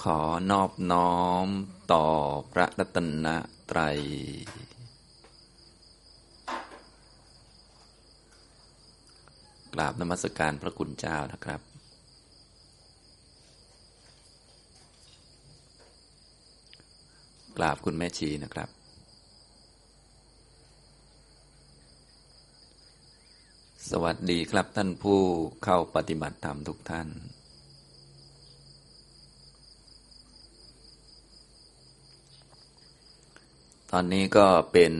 ขอนอบน้อมต่อพระรัตนตรัย กราบนมัสการพระคุณเจ้านะครับ กราบคุณแม่ชีนะครับ สวัสดีครับท่านผู้เข้าปฏิบัติธรรมทุกท่าน อนนี้ก็เป็น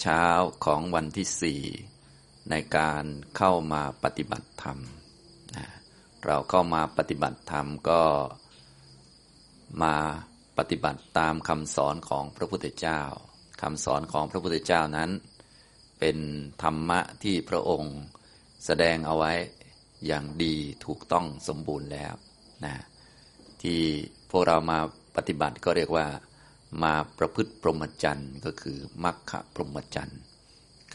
เช้าของวันที่สี่ในการเข้ามาปฏิบัติธรรม เราเข้ามาปฏิบัติธรรมก็มาปฏิบัติตามคำสอนของพระพุทธเจ้าคำสอนของพระพุทธเจ้านั้น เป็นธรรมะที่พระองค์แสดงเอาไว้อย่างดีถูกต้องสมบูรณ์แล้วนะที่พวกเรามาปฏิบัติก็เรียกว่า มาประพฤติพรหมจรรย์ก็คือมัคคะพรหมจรรย์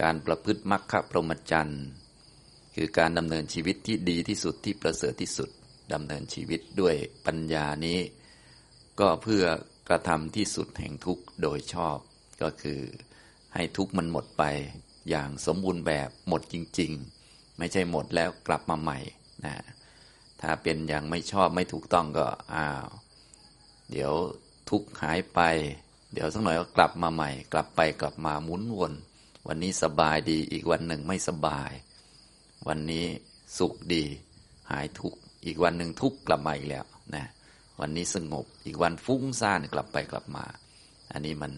การประพฤติมัคคะพรหมจรรย์คือการดำเนินชีวิตที่ดีที่สุดที่ประเสริฐที่สุดดำเนินชีวิตด้วยปัญญานี้ ก็เพื่อกระทำที่สุดแห่งทุกข์โดยชอบ ก็คือให้ทุกข์มันหมดไปอย่างสมบูรณ์แบบหมดจริง ๆ ไม่ใช่หมดแล้วกลับมาใหม่นะถ้าเป็นอย่างไม่ชอบไม่ถูกต้องก็อ้าว เดี๋ยว ทุกข์หายไป เดี๋ยวสักหน่อยก็กลับมาใหม่ กลับไปกลับมาหมุนวน วันนี้สบายดีอีกวันหนึ่งไม่สบาย วันนี้สุขดี หายทุกข์อีกวันหนึ่งทุกข์กลับมาอีกแล้วนะวันนี้สงบอีกวันฟุ้งซ่านกลับไปกลับมา อันนี้มัน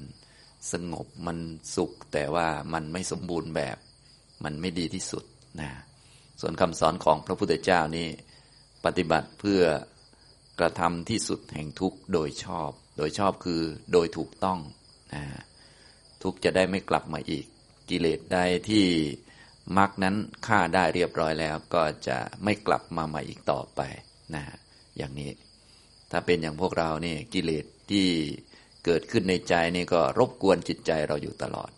สงบมันสุข แต่ว่ามันไม่สมบูรณ์แบบ มันไม่ดีที่สุดนะส่วนคำสอนของพระพุทธเจ้านี้ ปฏิบัติเพื่อกระทำที่สุดแห่งทุกข์โดยชอบ โดยชอบคือโดยถูกต้องนะทุกจะได้ไม่กลับมาอีก กิเลสใดที่มรรคนั้นฆ่าได้เรียบร้อยแล้วก็จะไม่กลับมาใหม่อีกต่อไปนะอย่างนี้ ถ้าเป็นอย่างพวกเราเนี่ยกิเลสที่เกิดขึ้นในใจนี่ก็รบกวนจิตใจเราอยู่ตลอด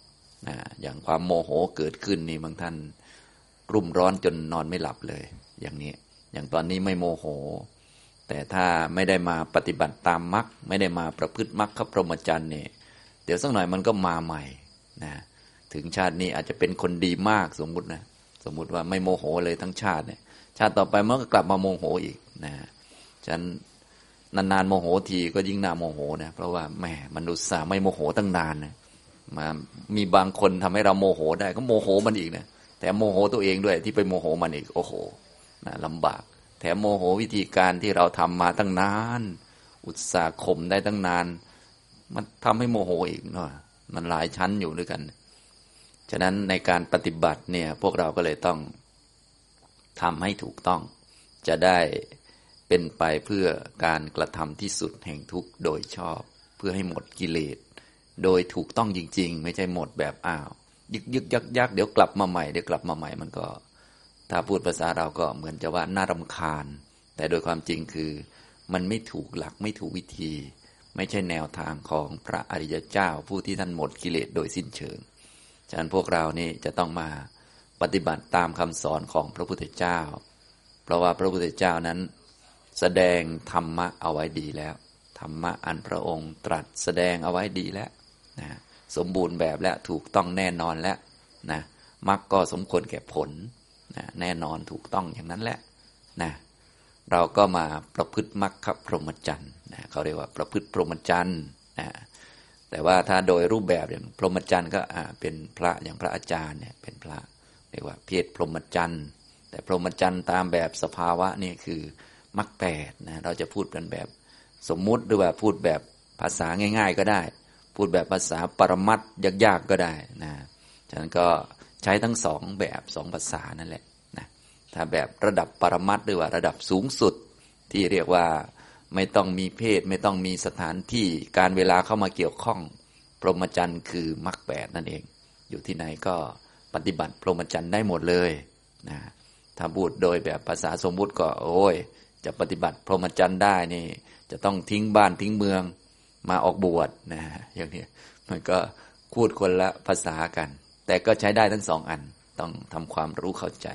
นะอย่างความโมโหเกิดขึ้นนี่บางท่านรุ่มร้อนจนนอนไม่หลับเลย อย่างนี้ อย่างตอนนี้ไม่โมโห แต่ถ้าไม่ได้มาปฏิบัติตามมรรคไม่ได้มาประพฤติมรรคพรหมจรรย์นี่ยเดี๋ยวสักหน่อยมันก็มาใหม่นะถึงชาตินี้อาจจะเป็นคนดีมากสมมุตินะสมมุติว่าไม่โมโหเลยทั้งชาติเนี่ยชาติต่อไปมันก็กลับมาโมโหอีกนะฉะนั้นนานๆโมโหทีก็ยิ่งน่าโมโหนะเพราะว่าแหมมันอุตส่าห์ไม่โมโหตั้งนานนะมามีบางคนทำให้เราโมโหได้ก็โมโหมันอีกนะแต่โมโหตัวเองด้วยที่ไปโมโหมันอีกโอ้โหนะลำบาก แถมโมโหวิธีการที่เราทำมาตั้งนาน อุตส่าห์ข่มได้ตั้งนาน มันทำให้โมโหอีกเนาะมันหลายชั้นอยู่ด้วยกัน ฉะนั้นในการปฏิบัติเนี่ย พวกเราก็เลยต้องทำให้ถูกต้อง จะได้เป็นไปเพื่อการกระทำที่สุดแห่งทุกโดยชอบ เพื่อให้หมดกิเลส โดยถูกต้องจริง ๆ ไม่ใช่หมดแบบอ้าว ยึกยึกยักยักเดี๋ยวกลับมาใหม่เดี๋ยวกลับมาใหม่มันก็ ถ้าพูดภาษาเราก็เหมือนจะว่าน่ารำคาญ แต่โดยความจริงคือมันไม่ถูกหลักไม่ถูกวิธี ไม่ใช่แนวทางของพระอริยเจ้าผู้ที่ท่านหมดกิเลสโดยสิ้นเชิง ฉะนั้นพวกเรานี่จะต้องมาปฏิบัติตามคำสอนของพระพุทธเจ้า เพราะว่าพระพุทธเจ้านั้น แสดงธรรมะเอาไว้ดีแล้ว ธรรมะอันพระองค์ตรัสแสดงเอาไว้ดีแล้วนะสมบูรณ์แบบและถูกต้องแน่นอนแล้วนะมรรคก็สมควรแก่ผล นะแน่นอนถูกต้องอย่างนั้นแหละนะเราก็มาประพฤติมรรคพรหมจรรย์นะเขาเรียกว่าประพฤติพรหมจรรย์นะแต่ว่าถ้าโดยรูปแบบอย่างพรหมจรรย์ก็เป็นพระอย่างพระอาจารย์เนี่ยเป็นพระเรียกว่าเพศพรหมจรรย์แต่พรหมจรรย์ตามแบบสภาวะนี่คือมรรคแปดนะเราจะพูดกันแบบสมมุติหรือว่าพูดแบบภาษาง่าย ๆ ก็ได้ พูดแบบภาษาปรมัตยากๆก็ได้นะฉะนั้นก็ ใช้ทั้งสองแบบสองภาษานั่นแหละนะถ้าแบบระดับปรมัตหรือว่าระดับสูงสุด ที่เรียกว่าไม่ต้องมีเพศ ไม่ต้องมีสถานที่การเวลาเข้ามาเกี่ยวข้อง พรหมจรรย์คือมรรคแปดนั่นเอง อยู่ที่ไหนก็ปฏิบัติพรหมจรรย์ได้หมดเลยนะถ้าพูดโดยแบบภาษาสมมุติก็โอ้ย จะปฏิบัติพรหมจรรย์ได้นี่ จะต้องทิ้งบ้านทิ้งเมืองมาออกบวชนะอย่างนี้มันก็พูดคนละภาษากัน แต่ก็ใช้ได้ทั้งสองอันต้องทำความรู้เข้าใจ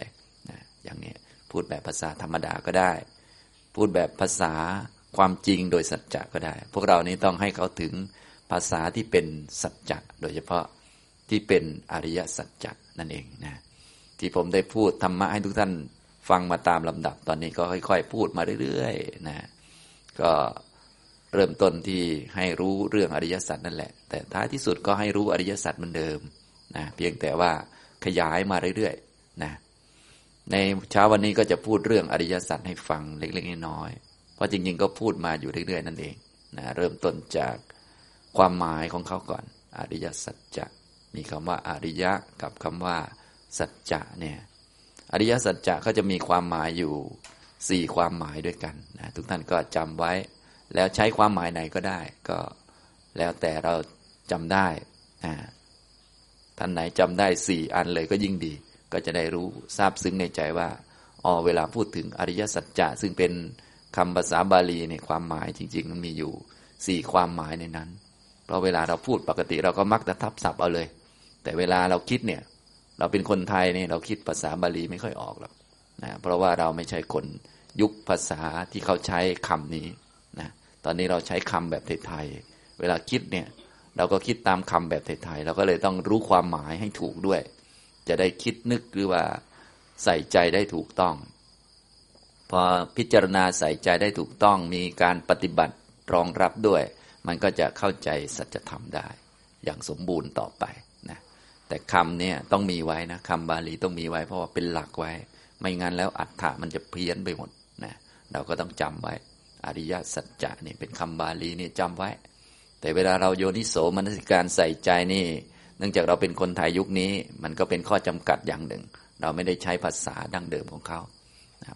นะอย่างนี้พูดแบบภาษาธรรมดาก็ได้ พูดแบบภาษาความจริงโดยสัจจะก็ได้ พวกเรานี้ต้องให้เขาถึงภาษาที่เป็นสัจจะโดยเฉพาะที่เป็นอริยสัจจะนั่นเองนะที่ผมได้พูดธรรมะให้ทุกท่านฟังมาตามลำดับตอนนี้ก็ค่อย ๆ พูดมาเรื่อยๆนะก็เริ่มต้นที่ให้รู้เรื่องอริยสัจนั่นแหละ แต่ท้ายที่สุดก็ให้รู้อริยสัจเหมือนเดิม นะเพียงแต่ว่าขยายมาเรื่อยๆนะในเช้าวันนี้ก็จะพูดเรื่องอริยสัจให้ฟังเล็กๆน้อยๆเพราะจริงๆ ก็พูดมาอยู่เรื่อยๆ นั่นเองนะเริ่มต้นจากความหมายของเขาก่อน อริยสัจจะมีคำว่าอริยะกับคำว่าสัจจะเนี่ยอริยสัจจะเขาจะมีความหมายอยู่สี่ความหมายด้วยกันนะทุกท่านก็จำไว้ แล้วใช้ความหมายไหนก็ได้ ก็แล้วแต่เราจำได้ ท่านไหนจำได้สี่อันเลยก็ยิ่งดี ก็จะได้รู้ทราบซึ้งในใจว่าอ๋อเวลาพูดถึงอริยสัจจะซึ่งเป็นคำภาษาบาลีเนี่ยความหมายจริง ๆ มันมีอยู่สี่ความหมายในนั้น เพราะเวลาเราพูดปกติเราก็มักจะทับศัพท์เอาเลย แต่เวลาเราคิดเนี่ย เราเป็นคนไทยเนี่ยเราคิดภาษาบาลีไม่ค่อยออกหรอกนะเพราะว่าเราไม่ใช่คนยุคภาษาที่เขาใช้คำนี้นะตอนนี้เราใช้คำแบบไทยๆเวลาคิดเนี่ย เราก็คิดตามคำแบบไทยๆเราก็เลยต้องรู้ความหมายให้ถูกด้วย จะได้คิดนึกหรือว่าใส่ใจได้ถูกต้อง พอพิจารณาใส่ใจได้ถูกต้อง มีการปฏิบัติรองรับด้วย มันก็จะเข้าใจสัจธรรมได้ อย่างสมบูรณ์ต่อไปนะแต่คำเนี่ยต้องมีไว้นะคำบาลีต้องมีไว้ เพราะว่าเป็นหลักไว้ ไม่งั้นแล้วอัฏฐะมันจะเพี้ยนไปหมดนะเราก็ต้องจำไว้ อริยสัจจะนี่เป็นคำบาลีนี่จำไว้ แต่เวลาเราโยนิโสมนสิการใส่ใจนี่ เนื่องจากเราเป็นคนไทยยุคนี้ มันก็เป็นข้อจำกัดอย่างหนึ่ง เราไม่ได้ใช้ภาษาดั้งเดิมของเขา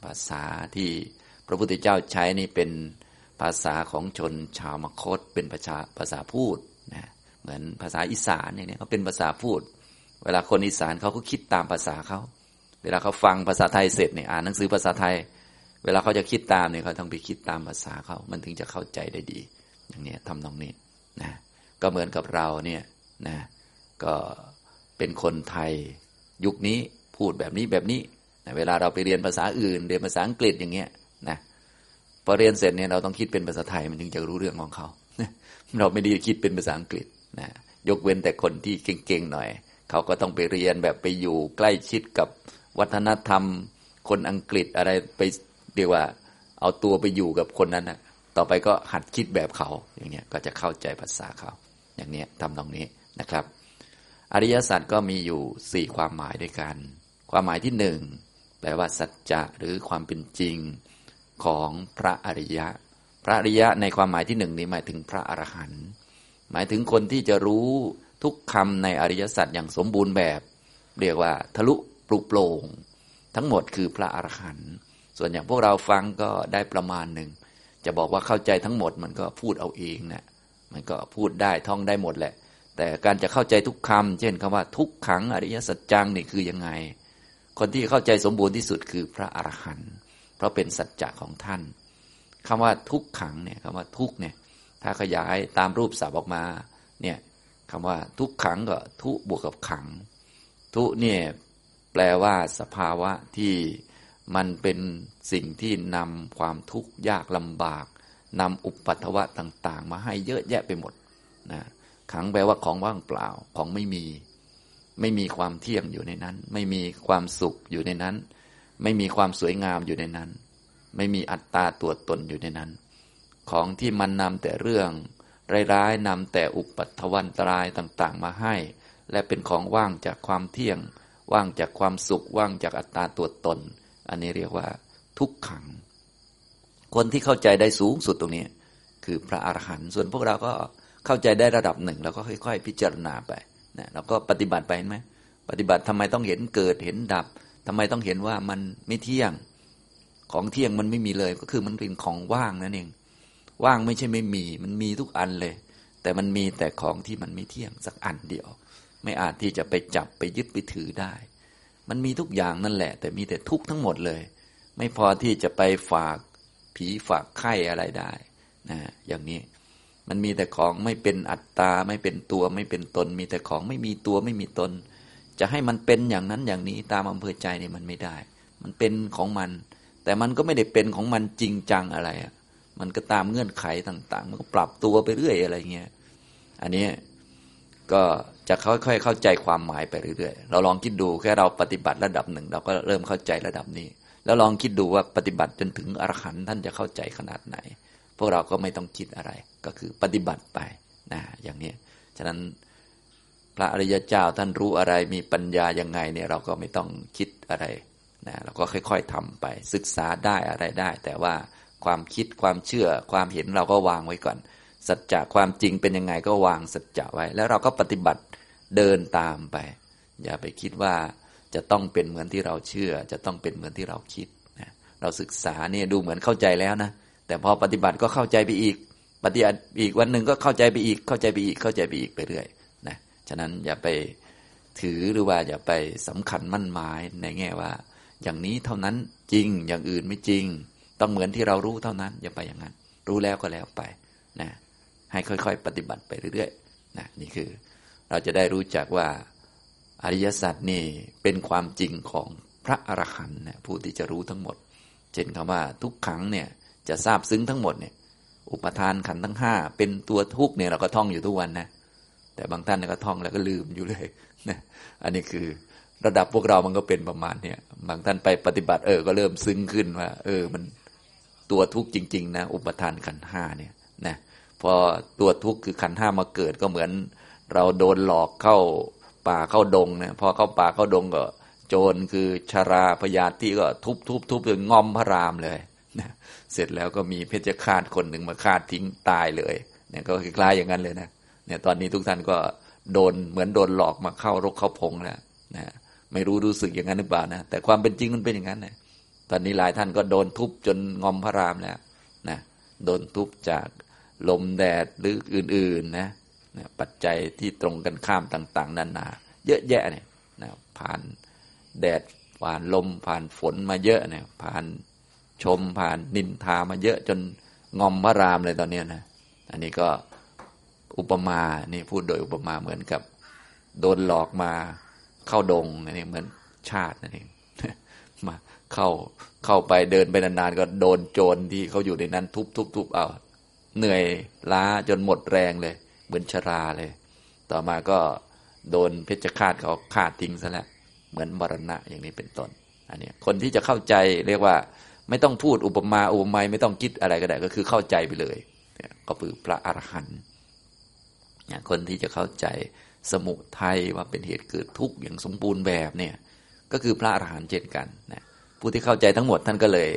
ภาษาที่พระพุทธเจ้าใช้นี่เป็นภาษาของชนชาวมคต เป็นภาษาภาษาพูดนะเหมือนภาษาอีสานเนี่ยเขาเป็นภาษาพูด เวลาคนอีสานเขาก็คิดตามภาษาเขาเวลาเขาฟังภาษาไทยเสร็จเนี่ยอ่านหนังสือภาษาไทย เวลาเขาจะคิดตามเนี่ยเขาต้องไปคิดตามภาษาเขามันถึงจะเข้าใจได้ดี อย่างนี้ทำตรงนี้ นะก็เหมือนกับเราเนี่ยนะก็เป็นคนไทยยุคนี้พูดแบบนี้แบบนี้นะเวลาเราไปเรียนภาษาอื่น เรียนภาษาอังกฤษอย่างเงี้ยนะพอเรียนเสร็จเนี่ยเราต้องคิดเป็นภาษาไทยมันถึงจะรู้เรื่องของเขาเราไม่ได้คิดเป็นภาษาอังกฤษนะยกเว้นแต่คนที่เก่งๆหน่อย เขาก็ต้องไปเรียนแบบไปอยู่ใกล้ชิดกับวัฒนธรรม คนอังกฤษอะไรไปเรียกว่า เอาตัวไปอยู่กับคนนั้นนะ ต่อไปก็หัดคิดแบบเขาอย่างเงี้ยก็จะเข้าใจภาษาเขา อย่างเนี้ยทำตรงนี้นะครับ อริยสัจก็มีอยู่สี่ความหมายด้วยกัน ความหมายที่หนึ่งแปลว่าสัจจะหรือความเป็นจริงของพระอริยะ พระอริยะในความหมายที่หนึ่งนี้หมายถึงพระอรหันต์หมายถึงคนที่จะรู้ทุกคำในอริยสัจอย่างสมบูรณ์แบบ เรียกว่าทะลุปลุกโปร่งทั้งหมดคือพระอรหันต์ส่วนอย่างพวกเราฟังก็ได้ประมาณหนึ่ง จะบอกว่าเข้าใจทั้งหมดมันก็พูดเอาเองนะมันก็พูดได้ท่องได้หมดแหละ แต่การจะเข้าใจทุกคำเช่นคำว่าทุกขังอริยสัจจังนี่คือยังไง คนที่เข้าใจสมบูรณ์ที่สุดคือพระอรหันต์เพราะเป็นสัจจะของท่านคำว่าทุกขังเนี่ยคำว่าทุกเนี่ยถ้าขยายตามรูปศัพท์ออกมาเนี่ยคำว่าทุกขังก็ทุบวกกับขัง ทุเนี่ยแปลว่าสภาวะที่ มันเป็นสิ่งที่นำความทุกข์ยากลำบากนำอุปัตวะต่าง ๆ มาให้เยอะแยะไปหมดนะขังแปลว่าของว่างเปล่าของไม่มี ไม่มีความเที่ยงอยู่ในนั้น ไม่มีความสุขอยู่ในนั้น ไม่มีความสวยงามอยู่ในนั้น ไม่มีอัตตาตัวตนอยู่ในนั้น ของที่มันนำแต่เรื่อง ร้ายๆนำแต่อุปัตวันตรายต่าง ๆ มาให้ และเป็นของว่างจากความเที่ยง ว่างจากความสุข ว่างจากอัตตาตัวตน อันนี้เรียกว่า ทุกขัง คนที่เข้าใจได้สูงสุดตรงนี้ คือพระอรหันต์ส่วนพวกเราก็เข้าใจได้ระดับหนึ่ง แล้วก็ค่อย ๆ พิจารณาไปนะเราก็ปฏิบัติไปเห็นไหมปฏิบัติทำไมต้องเห็นเกิดเห็นดับทำไมต้องเห็นว่ามันไม่เที่ยงของเที่ยงมันไม่มีเลยก็คือมันเป็นของว่างนั่นเอง ว่างไม่ใช่ไม่มี มันมีทุกอันเลย แต่มันมีแต่ของที่มันไม่เที่ยงสักอันเดียว ไม่อาจที่จะไปจับไปยึดไปถือได้ มันมีทุกอย่างนั่นแหละ แต่มีแต่ทุกข์ทั้งหมดเลย ไม่พอที่จะไปฝากผีฝากไข้อะไรได้นะอย่างนี้มันมีแต่ของไม่เป็นอัตตา ไม่เป็นตัวไม่เป็นตน มีแต่ของไม่มีตัวไม่มีตน จะให้มันเป็นอย่างนั้นอย่างนี้ตามอำเภอใจเนี่ยมันไม่ได้ มันเป็นของมัน แต่มันก็ไม่ได้เป็นของมันจริงจังอะไรอะมันก็ตามเงื่อนไขต่าง ๆ มันก็ปรับตัวไปเรื่อยอะไรเงี้ยอันนี้ก็ จะค่อยๆเข้าใจความหมายไปเรื่อยๆ เราลองคิดดูแค่เราปฏิบัติระดับหนึ่ง เราก็เริ่มเข้าใจระดับนี้ แล้วลองคิดดูว่าปฏิบัติจนถึงอรหันต์ท่านจะเข้าใจขนาดไหน พวกเราก็ไม่ต้องคิดอะไร ก็คือปฏิบัติไปนะอย่างนี้ฉะนั้นพระอริยเจ้าท่านรู้อะไรมีปัญญายังไงเนี่ยเราก็ไม่ต้องคิดอะไรนะเราก็ค่อย ๆทำไป ศึกษาได้อะไรได้ แต่ว่าความคิดความเชื่อความเห็นเราก็วางไว้ก่อน สัจจะความจริงเป็นยังไงก็วางสัจจะไว้ แล้วเราก็ปฏิบัติ เดินตามไป อย่าไปคิดว่าจะต้องเป็นเหมือนที่เราเชื่อ จะต้องเป็นเหมือนที่เราคิดนะเราศึกษาเนี่ยดูเหมือนเข้าใจแล้วนะ แต่พอปฏิบัติก็เข้าใจไปอีก ปฏิบัติอีกวันหนึ่งก็เข้าใจไปอีก เข้าใจไปอีก เข้าใจไปอีกไปเรื่อยนะ ฉะนั้นอย่าไปถือหรือว่าอย่าไปสำคัญมั่นหมายในแง่ว่า อย่างนี้เท่านั้นจริงอย่างอื่นไม่จริง ต้องเหมือนที่เรารู้เท่านั้น อย่าไปอย่างนั้น รู้แล้วก็แล้วไปนะให้ค่อยๆ ปฏิบัติไปเรื่อยๆนะนี่คือ เราจะได้รู้จักว่าอริยสัจนี่เป็นความจริงของพระอรหันต์ผู้ที่จะรู้ทั้งหมด เช่นคำว่าทุกขังเนี่ยจะทราบซึ้งทั้งหมดเนี่ยอุปทานขันทั้งห้าเป็นตัวทุกเนี่ยเราก็ท่องอยู่ทุกวันนะแต่บางท่านก็ท่องแล้วก็ลืมอยู่เลยนะอันนี้คือระดับพวกเรามันก็เป็นประมาณเนี่ยบางท่านไปปฏิบัติเออก็เริ่มซึ้งขึ้นว่า เออมันตัวทุกข์จริง ๆ นะ อุปทานขันห้าเนี่ยนะพอตัวทุกข์คือขันห้ามาเกิดก็เหมือน เราโดนหลอกเข้าป่าเข้าดงนะพอเข้าป่าเข้าดงก็ โจรคือชาราพยาธิก็ทุบทุบทุบจนงอมพระรามเลยนะเสร็จแล้วก็มีเพชฌฆาตคนหนึ่งมาฆ่าทิ้งตายเลยเนี่ยก็คล้ายอย่างนั้นเลยนะเนี่ยตอนนี้ทุกท่านก็โดนเหมือนโดนหลอกมาเข้ารกเข้าพงแล้วนะไม่รู้รู้สึกอย่างนั้นหรือเปล่านะแต่ความเป็นจริงมันเป็นอย่างนั้นนะตอนนี้หลายท่านก็โดนทุบจนงอมพระรามแล้วนะโดนทุบจากลมแดดหรืออื่นๆนะ ปัจจัยที่ตรงกันข้ามต่าง ๆ นานา เยอะแยะเนี่ยนะผ่านแดดผ่านลมผ่านฝนมาเยอะเนี่ยผ่านชมผ่านนินทามาเยอะจนงอมพระรามเลยตอนนี้นะอันนี้ก็อุปมานี่พูดโดยอุปมาเหมือนกับ โดนหลอกมาเข้าดงนี่เหมือนชาตินั่นเองมาเข้าเข้าไปเดินไปนานๆก็โดนโจรที่เขาอยู่ในนั้นทุบทุบทุบเอาเหนื่อยล้าจนหมดแรงเลย เหมือนชราเลย ต่อมาก็โดนเพชฌฆาตเขาฆ่าทิ้งซะแล้วเหมือนมรณะอย่างนี้เป็นต้น อันนี้คนที่จะเข้าใจเรียกว่าไม่ต้องพูดอุปมาอุปไมยไม่ต้องคิดอะไรก็ได้ก็คือเข้าใจไปเลยก็คือพระอรหันต์คนที่จะเข้าใจสมุทัยว่าเป็นเหตุเกิดทุกข์อย่างสมบูรณ์แบบเนี่ยก็คือพระอรหันต์เช่นกันนะผู้ที่เข้าใจทั้งหมดท่านก็เลย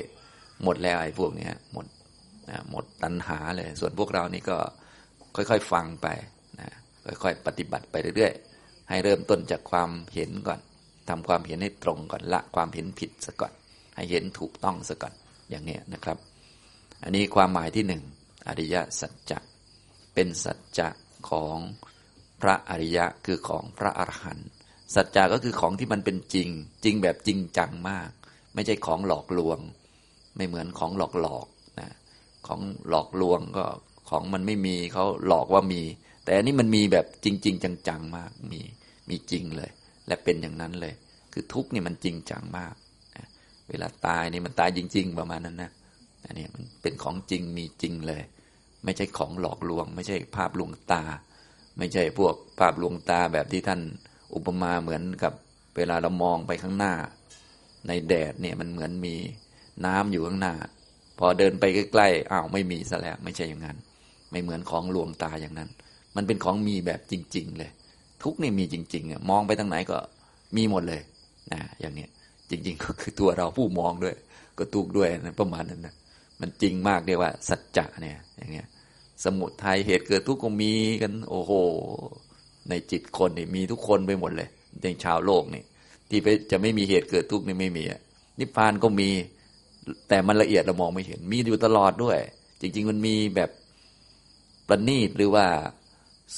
หมดแล้วไอ้พวกนี้หมดหมดตัณหาเลย ส่วนพวกเรานี่ก็ ค่อยๆฟังไปนะค่อยๆปฏิบัติไปเรื่อยๆ ให้เริ่มต้นจากความเห็นก่อนทำความเห็นให้ตรงก่อนละความเห็นผิดซะก่อน ให้เห็นถูกต้องซะก่อนอย่างนี้นะครับ อันนี้ความหมายที่หนึ่งอริยสัจจะเป็นสัจจะของพระอริยะคือของพระอรหันต์สัจจะก็คือของที่มันเป็นจริง จริงแบบจริงจังมาก ไม่ใช่ของหลอกลวง ไม่เหมือนของหลอกหลอกนะของหลอกลวงก็ ของมันไม่มีเขาหลอกว่ามี แต่อันนี้มันมีแบบจริง ๆ จังๆมากมีมีจริงเลย และเป็นอย่างนั้นเลย คือทุกนี่มันจริงจังมากเวลาตายนี่มันตายจริง ๆ ประมาณนั้นนะอันนี้มันเป็นของจริงมีจริงเลย ไม่ใช่ของหลอกลวง ไม่ใช่ภาพลวงตา ไม่ใช่พวกภาพลวงตาแบบที่ท่านอุปมาเหมือนกับเวลาเรามองไปข้างหน้า ในแดดเนี่ยมันเหมือนมีน้ำอยู่ข้างหน้า พอเดินไปใกล้ๆอ้าวไม่มีซะแล้วไม่ใช่อย่างนั้น ไม่เหมือนของลวงตาอย่างนั้น มันเป็นของมีแบบจริง ๆ เลย ทุกนี่มีจริงๆอะมองไปทางไหนก็มีหมดเลยนะอย่างนี้จริง ๆ ก็คือตัวเราผู้มองด้วย ก็ทุกด้วยนะประมาณนั้นนะมันจริงมากเรียกว่า สัจจะเนี่ย อย่างเงี้ย สมุทัยเหตุเกิดทุกข์ก็มีกัน โอ้โห ในจิตคนนี่มีทุกคนไปหมดเลยในชาวโลกนี่ที่จะไม่มีเหตุเกิดทุกข์นี่ไม่มีนิพพานก็มีแต่มันละเอียดเรามองไม่เห็น มีอยู่ตลอดด้วย จริง ๆ มันมีแบบ ประณีตหรือว่า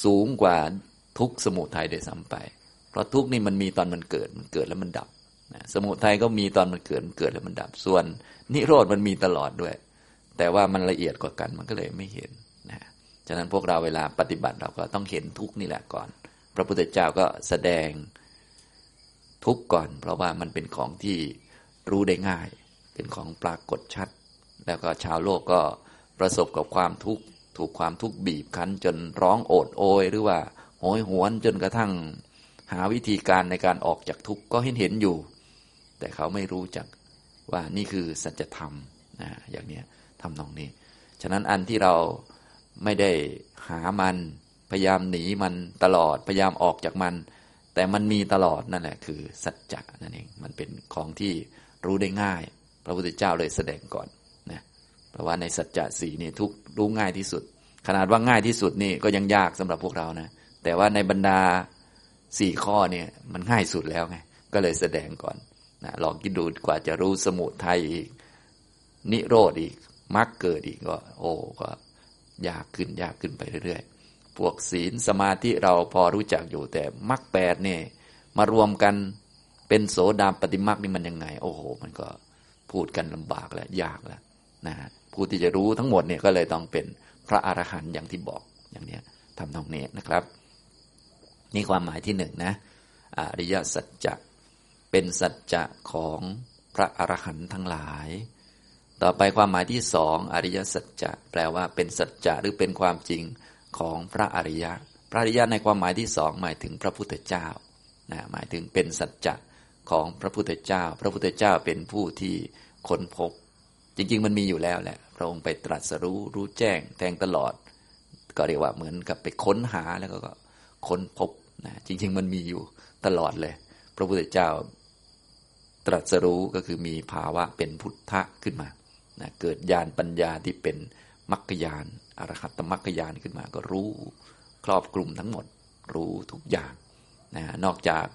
สูงกว่าทุกสมุทัยโดยซ้ำไป เพราะทุกนี่มันมีตอนมันเกิดมันเกิดแล้วมันดับสมุทัยก็มีตอนมันเกิดมันเกิดแล้วมันดับส่วน นิโรธมันมีตลอดด้วย แต่ว่ามันละเอียดกว่ากันมันก็เลยไม่เห็นนะฉะนั้นพวกเราเวลาปฏิบัติเราก็ต้องเห็นทุกนี่แหละก่อน พระพุทธเจ้าก็แสดงทุกก่อน เพราะว่ามันเป็นของที่รู้ได้ง่าย เป็นของปรากฏชัด แล้วก็ชาวโลกก็ประสบกับความทุกข์ ถูกความทุกข์บีบคั้นจนร้องโอดโอยหรือว่าโหยหวนจนกระทั่ง หาวิธีการในการออกจากทุกข์ก็เห็นเห็นอยู่ แต่เขาไม่รู้จักว่านี่คือสัจธรรมนะอย่างนี้ทำนองนี้ ฉะนั้นอันที่เราไม่ได้หามันพยายามหนีมันตลอดพยายามออกจากมัน แต่มันมีตลอดนั่นแหละคือสัจจะนั่นเองมันเป็นของที่รู้ได้ง่าย พระพุทธเจ้าเลยแสดงก่อน เพราะว่าในสัจจะสี่นี่ทุกรู้ง่ายที่สุด ขนาดว่าง่ายที่สุดนี่ก็ยังยากสำหรับพวกเรานะ แต่ว่าในบรรดาสี่ข้อเนี่ยมันง่ายสุดแล้วไงก็เลยแสดงก่อนนะลองคิดดูกว่าจะรู้สมุทัยอีก นิโรธอีกมรรคเกิดอีกก็ โอ้ก็ยากขึ้นยากขึ้นไปเรื่อยๆ พวกศีลสมาธิเราพอรู้จักอยู่แต่มรรคแปดเนี่ยมารวมกันเป็นโสดาปฏิมรรคนี่มันยังไง โอ้โห มันก็พูดกันลำบากแล้วยากแล้วนะฮะ ผู้ที่จะรู้ทั้งหมดเนี่ยก็เลยต้องเป็นพระอรหันต์อย่างที่บอกอย่างนี้ทำตรงนี้นะครับ นี่ความหมายที่หนึ่งนะอริยสัจจะเป็นสัจจะของพระอรหันต์ทั้งหลาย ต่อไปความหมายที่สองอริยสัจจะแปลว่าเป็นสัจจะหรือเป็นความจริงของพระอริยะ พระอริยะในความหมายที่สองหมายถึงพระพุทธเจ้านะหมายถึงเป็นสัจจะของพระพุทธเจ้า พระพุทธเจ้าเป็นผู้ที่ค้นพบ จริง ๆ มันมีอยู่แล้วแหละพระองค์ไปตรัสรู้รู้แจ้งแทงตลอด ก็เรียกว่าเหมือนกับไปค้นหาแล้วก็ค้นพบนะจริง ๆ มันมีอยู่ตลอดเลย พระพุทธเจ้าตรัสรู้ก็คือมีภาวะเป็นพุทธะขึ้นมานะเกิดญาณปัญญาที่เป็นมรรคญาณอรหัตตมรรคญาณขึ้นมาก็รู้ ครอบกลุ่มทั้งหมดรู้ทุกอย่างนะนอกจาก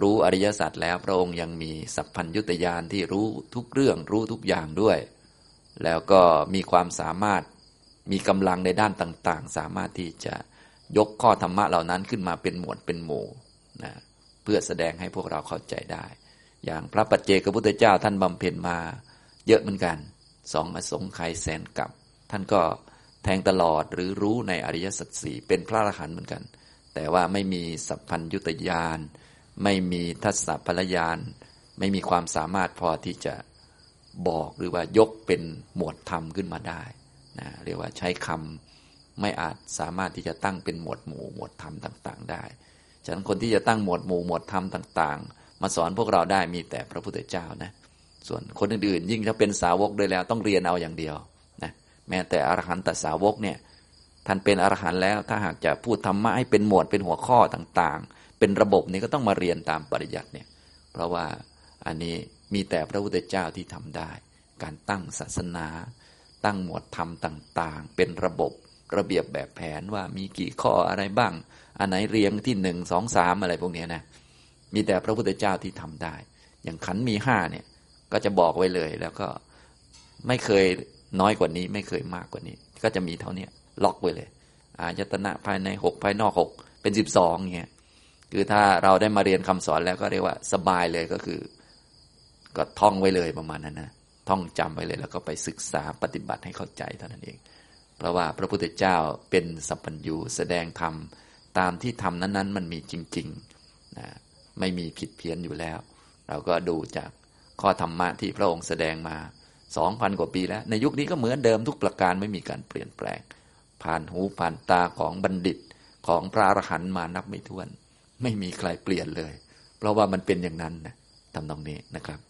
รู้อริยสัจแล้วพระองค์ยังมีสัพพัญยุตยานที่รู้ทุกเรื่องรู้ทุกอย่างด้วย แล้วก็มีความสามารถมีกำลังในด้านต่างๆ สามารถที่จะยกข้อธรรมะเหล่านั้นขึ้นมาเป็นหมวดเป็นหมู่นะเพื่อแสดงให้พวกเราเข้าใจได้ อย่างพระปัจเจกพุทธเจ้าท่านบำเพ็ญมา เยอะเหมือนกันสองอสงไขยแสนกับ ท่านก็แทงตลอดหรือรู้ในอริยสัจสี่เป็นพระอรหันต์เหมือนกัน แต่ว่าไม่มีสัพพัญยุตยาน ไม่มีทัศพลยาน ไม่มีความสามารถพอที่จะบอกหรือว่ายกเป็นหมวดธรรมขึ้นมาได้นะเรียกว่าใช้คำไม่อาจสามารถที่จะตั้งเป็นหมวดหมู่หมวดธรรมต่าง ๆ ได้ ฉะนั้นคนที่จะตั้งหมวดหมู่หมวดธรรมต่าง ๆ มาสอนพวกเราได้มีแต่พระพุทธเจ้านะ ส่วนคนอื่นๆ ยิ่งถ้าเป็นสาวกด้วยแล้วต้องเรียนเอาอย่างเดียวนะแม้แต่อรหันตสาวกเนี่ยท่านเป็นอรหันต์แล้วถ้าหากจะพูดธรรมะให้เป็นหมวดเป็นหัวข้อต่างๆ เป็นระบบนี้ก็ต้องมาเรียนตามปริยัติเนี่ยเพราะว่าอันนี้มีแต่พระพุทธเจ้าที่ทำได้ การตั้งศาสนา ตั้งหมวดธรรมต่างๆ เป็นระบบระเบียบแบบแผนว่ามีกี่ข้ออะไรบ้าง อันไหนเรียงที่หนึ่งสองสามอะไรพวกนี้นะมีแต่พระพุทธเจ้าที่ทำได้ อย่างขันมีห้าเนี่ยก็จะบอกไว้เลยแล้วก็ไม่เคยน้อยกว่านี้ ไม่เคยมากกว่านี้ ก็จะมีเท่านี้ล็อกไว้เลย อายตนะภายในหกภายนอกหกเป็นสิบสองเงี้ย คือถ้าเราได้มาเรียนคำสอนแล้วก็เรียกว่าสบายเลยก็คือ ก็ท่องไว้เลยประมาณนั้นนะท่องจำไว้เลย แล้วก็ไปศึกษาปฏิบัติให้เข้าใจเท่านั้นเอง เพราะว่าพระพุทธเจ้าเป็นสัพพัญญูแสดงธรรมตามที่ธรรมนั้นๆ มันมีจริงๆนะไม่มีผิดเพี้ยนอยู่แล้ว เราก็ดูจากข้อธรรมะที่พระองค์แสดงมาสองพันกว่าปีแล้ว ในยุคนี้ก็เหมือนเดิมทุกประการไม่มีการเปลี่ยนแปลง ผ่านหูผ่านตาของบัณฑิตของพระอรหันต์มานับไม่ถ้วน ไม่มีใครเปลี่ยนเลย เพราะว่ามันเป็นอย่างนั้นนะทำตรงนี้นะครับ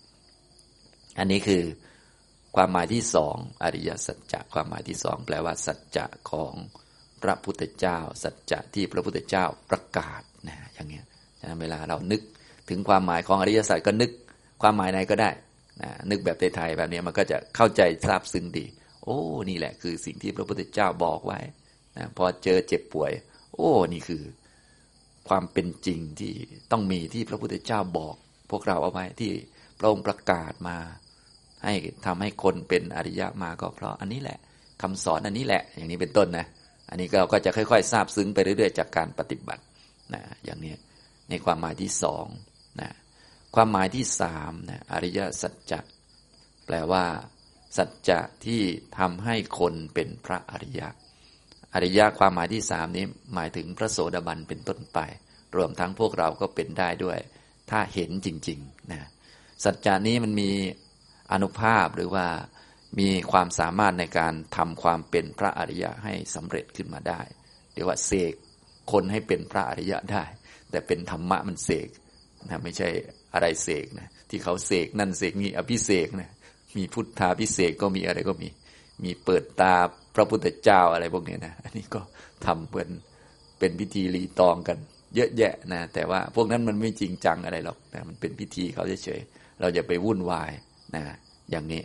อันนี้คือความหมายที่สองอริยสัจจะความหมายที่สองแปลว่า สัจจะของพระพุทธเจ้า สัจจะที่พระพุทธเจ้าประกาศนะอย่างเงี้ยฉะนั้นเวลาเรานึกถึงความหมายของอริยสัจก็นึกความหมายไหนก็ได้นะนึกแบบไทยๆแบบนี้มันก็จะเข้าใจทราบซึ้งดี โอ้นี่แหละคือสิ่งที่พระพุทธเจ้าบอกไว้นะพอเจอเจ็บป่วย โอ้นี่คือ ความเป็นจริงที่ต้องมีที่พระพุทธเจ้าบอก พวกเราเอาไว้ที่พระองค์ประกาศมา ให้ทำให้คนเป็นอริยะมาก็เพราะอันนี้แหละคำสอนอันนี้แหละ อย่างนี้เป็นต้นนะ อันนี้เราก็จะค่อยๆทราบซึ้งไปเรื่อยๆจากการปฏิบัตินะอย่างนี้ในความหมายที่สองนะความหมายที่สามนะอริยสัจจะแปลว่า สัจจะที่ทำให้คนเป็นพระอริยะ อริยะความหมายที่สามนี้หมายถึงพระโสดาบันเป็นต้นไป รวมทั้งพวกเราก็เป็นได้ด้วย ถ้าเห็นจริงๆนะสัจจานี้มันมีอนุภาพหรือว่ามีความสามารถในการทำความเป็นพระอริยะให้สำเร็จขึ้นมาได้เรียกว่าเสกคนให้เป็นพระอริยะได้ แต่เป็นธรรมะมันเสกนะไม่ใช่อะไรเสกนะที่เขาเสกนั่นเสกนี่อภิเสกนะมีพุทธาพิเศษก็มีอะไรก็มี มีเปิดตาพระพุทธเจ้าอะไรพวกนี้นะอันนี้ก็ทำเป็นเป็นพิธีรีตองกัน เยอะแยะนะแต่ว่าพวกนั้นมันไม่จริงจังอะไรหรอกนะมันเป็นพิธีเขาเฉยๆเราจะไปวุ่นวายนะอย่างนี้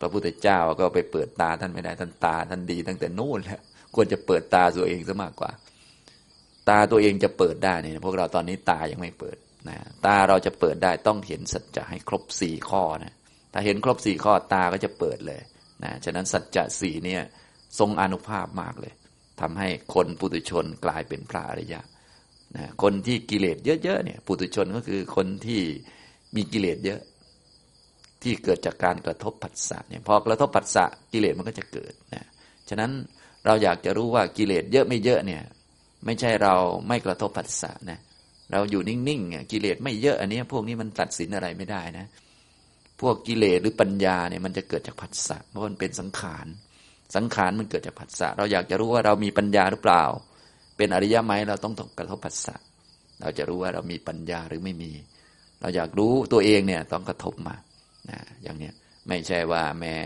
พระพุทธเจ้าก็ไปเปิดตาท่านไม่ได้ท่านตาท่านดีตั้งแต่นู่นแล้วควรจะเปิดตาตัวเองซะมากกว่า ตาตัวเองจะเปิดได้เนี่ยพวกเราตอนนี้ตายังไม่เปิดนะตาเราจะเปิดได้ต้องเห็นสัจจะให้ครบสี่ข้อนะถ้าเห็นครบสี่ข้อตาก็จะเปิดเลย นะฉะนั้นสัจจะสี่เนี่ยทรงอนุภาพมากเลยทำให้คนปุถุชนกลายเป็นพระอริยะนะคนที่กิเลสเยอะๆเนี่ยปุถุชนก็คือคนที่มีกิเลสเยอะ ที่เกิดจากการกระทบผัสสะเนี่ยพอกระทบผัสสะกิเลสมันก็จะเกิดนะฉะนั้นเราอยากจะรู้ว่ากิเลสเยอะไม่เยอะเนี่ยไม่ใช่เราไม่กระทบผัสสะนะเราอยู่นิ่งๆกิเลสไม่เยอะอันนี้พวกนี้มันตัดสินอะไรไม่ได้นะ พวกกิเลสหรือปัญญาเนี่ยมันจะเกิดจากผัสสะเพราะมันเป็นสังขารสังขารมันเกิดจากผัสสะเราอยากจะรู้ว่าเรามีปัญญาหรือเปล่า เป็นอริยะไหมเราต้องกระทบผัสสะเราจะรู้ว่าเรามีปัญญาหรือไม่มี เราอยากรู้ตัวเองเนี่ยต้องกระทบมานะอย่างเนี้ยไม่ใช่ว่าแม้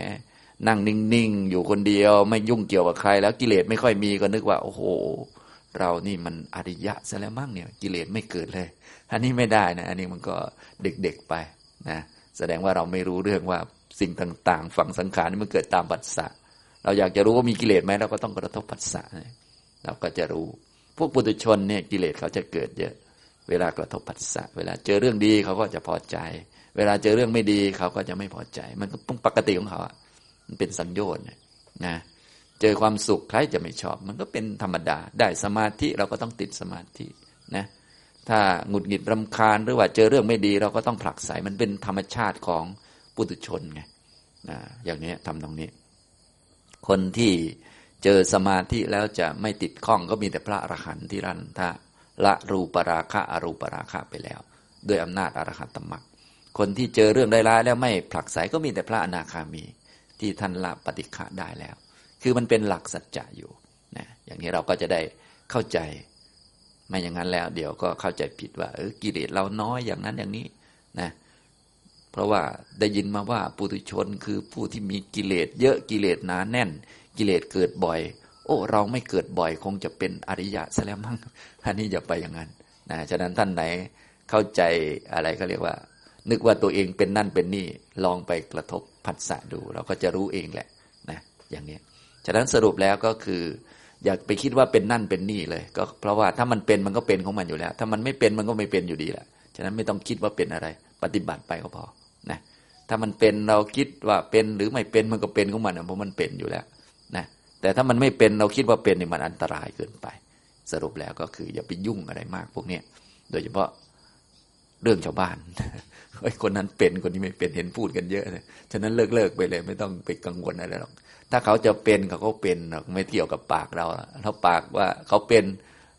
นั่งนิ่งๆอยู่คนเดียวไม่ยุ่งเกี่ยวกับใคร แล้วกิเลสไม่ค่อยมีก็นึกว่า โอ้โห เรานี่มันอริยะซะแล้วมั้งเนี่ย กิเลสไม่เกิดเลย อันนี้ไม่ได้นะ อันนี้มันก็เด็กๆไปนะ แสดงว่าเราไม่รู้เรื่องว่าสิ่งต่างๆ ฝั่งสังขารนี่มันเกิดตามปัสสะเราอยากจะรู้ว่ามีกิเลสไหมเราก็ต้องกระทบปัสสะเราก็จะรู้ พวกปุถุชนเนี่ยกิเลสเขาจะเกิดเยอะ เวลากระทบปัสสะเวลาเจอเรื่องดีเขาก็จะพอใจ เวลาเจอเรื่องไม่ดีเขาก็จะไม่พอใจ มันก็ปกติของเขาอะมันเป็นสัญญาณนะเจอความสุขใครจะไม่ชอบ มันก็เป็นธรรมดา ได้สมาธิเราก็ต้องติดสมาธินะ ถ้าหงุดหงิดรำคาญหรือว่าเจอเรื่องไม่ดี เราก็ต้องผลักไสมันเป็นธรรมชาติของปุถุชนไงนะอย่างนี้ทำตรงนี้ คนที่เจอสมาธิแล้วจะไม่ติดข้องก็มีแต่พระอรหันต์ที่รันถ้าละรูปราคะอรูปราคะไปแล้ว ด้วยอำนาจอรหัตตมรรคคนที่เจอเรื่องได้ร้ายแล้วไม่ผลักไสก็มีแต่พระอนาคามี ที่ท่านละปฏิฆะได้แล้ว คือมันเป็นหลักสัจจะอยู่นะอย่างนี้เราก็จะได้เข้าใจ ไม่อย่างนั้นแล้ว เดี๋ยวก็เข้าใจผิดว่าเออกิเลสเราน้อยอย่างนั้นอย่างนี้นะเพราะว่าได้ยินมาว่าปุถุชนคือผู้ที่มีกิเลสเยอะกิเลสหนาแน่น กิเลสเกิดบ่อย โอ้เราไม่เกิดบ่อยคงจะเป็นอริยะซะแล้วมั้งอันนี้อย่าไปอย่างนั้นนะฉะนั้นท่านไหนเข้าใจอะไรก็เรียกว่า นึกว่าตัวเองเป็นนั่นเป็นนี่ลองไปกระทบผัสสะดู เราก็จะรู้เองแหละนะอย่างนี้ฉะนั้นสรุปแล้วก็คือ อย่าไปคิดว่าเป็นนั่นเป็นนี่เลย ก็เพราะว่าถ้ามันเป็นมันก็เป็นของมันอยู่แล้ว ถ้ามันไม่เป็นมันก็ไม่เป็นอยู่ดีแหละฉะนั้นไม่ต้องคิดว่าเป็นอะไร ปฏิบัติไปก็พอนะถ้ามันเป็นเราคิดว่าเป็นหรือไม่เป็นมันก็เป็นของมันเพราะมันเป็นอยู่แล้วนะแต่ถ้ามันไม่เป็นเราคิดว่าเป็นนี่มันอันตรายเกินไป สรุปแล้วก็คือ อย่าไปยุ่งอะไรมากพวกนี้โดยเฉพาะเรื่องชาวบ้านไอ้คนนั้นเป็นคนนี้ไม่เป็นเห็นพูดกันเยอะเลยฉะนั้นเลิกเลิกไปเลย ไม่ต้องไปกังวลอะไรหรอก ถ้าเขาจะเป็นเขาก็เป็นไม่เกี่ยวกับปากเราถ้าปากว่าเขาเป็น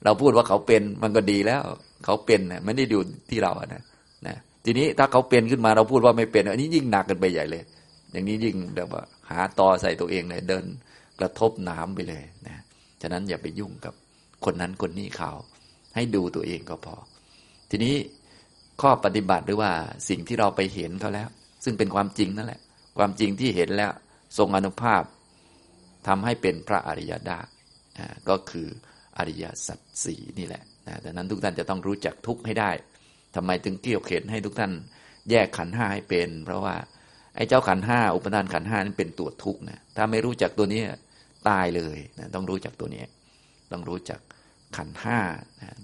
เราพูดว่าเขาเป็นมันก็ดีแล้ว เขาเป็นนะไม่ได้ดูที่เรานะนะทีนี้ถ้าเขาเป็นขึ้นมาเราพูดว่าไม่เป็น อันนี้ยิ่งหนักกันไปใหญ่เลย อย่างนี้ยิ่งแบบว่าหาตอใส่ตัวเองเลยเดินกระทบน้ำไปเลยนะฉะนั้นอย่าไปยุ่งกับคนนั้นคนนี้เขา ให้ดูตัวเองก็พอ ทีนี้ข้อปฏิบัติหรือว่าสิ่งที่เราไปเห็นเขาแล้ว ซึ่งเป็นความจริงนั่นแหละ ความจริงที่เห็นแล้ว ทรงอนุภาพ ทำให้เป็นพระอริยดาก็คืออริยสัจสี่นี่แหละนะดังนั้นทุกท่านจะต้องรู้จักทุกข์ให้ได้ทำไมถึงเกี่ยวเข็นให้ทุกท่านแยกขันห้าให้เป็น เพราะว่าไอ้เจ้าขันห้าอุปทานขันห้านั้นเป็นตัวทุกข์นะถ้าไม่รู้จักตัวนี้ตายเลยนะต้องรู้จักตัวนี้ ต้องรู้จักขันห้า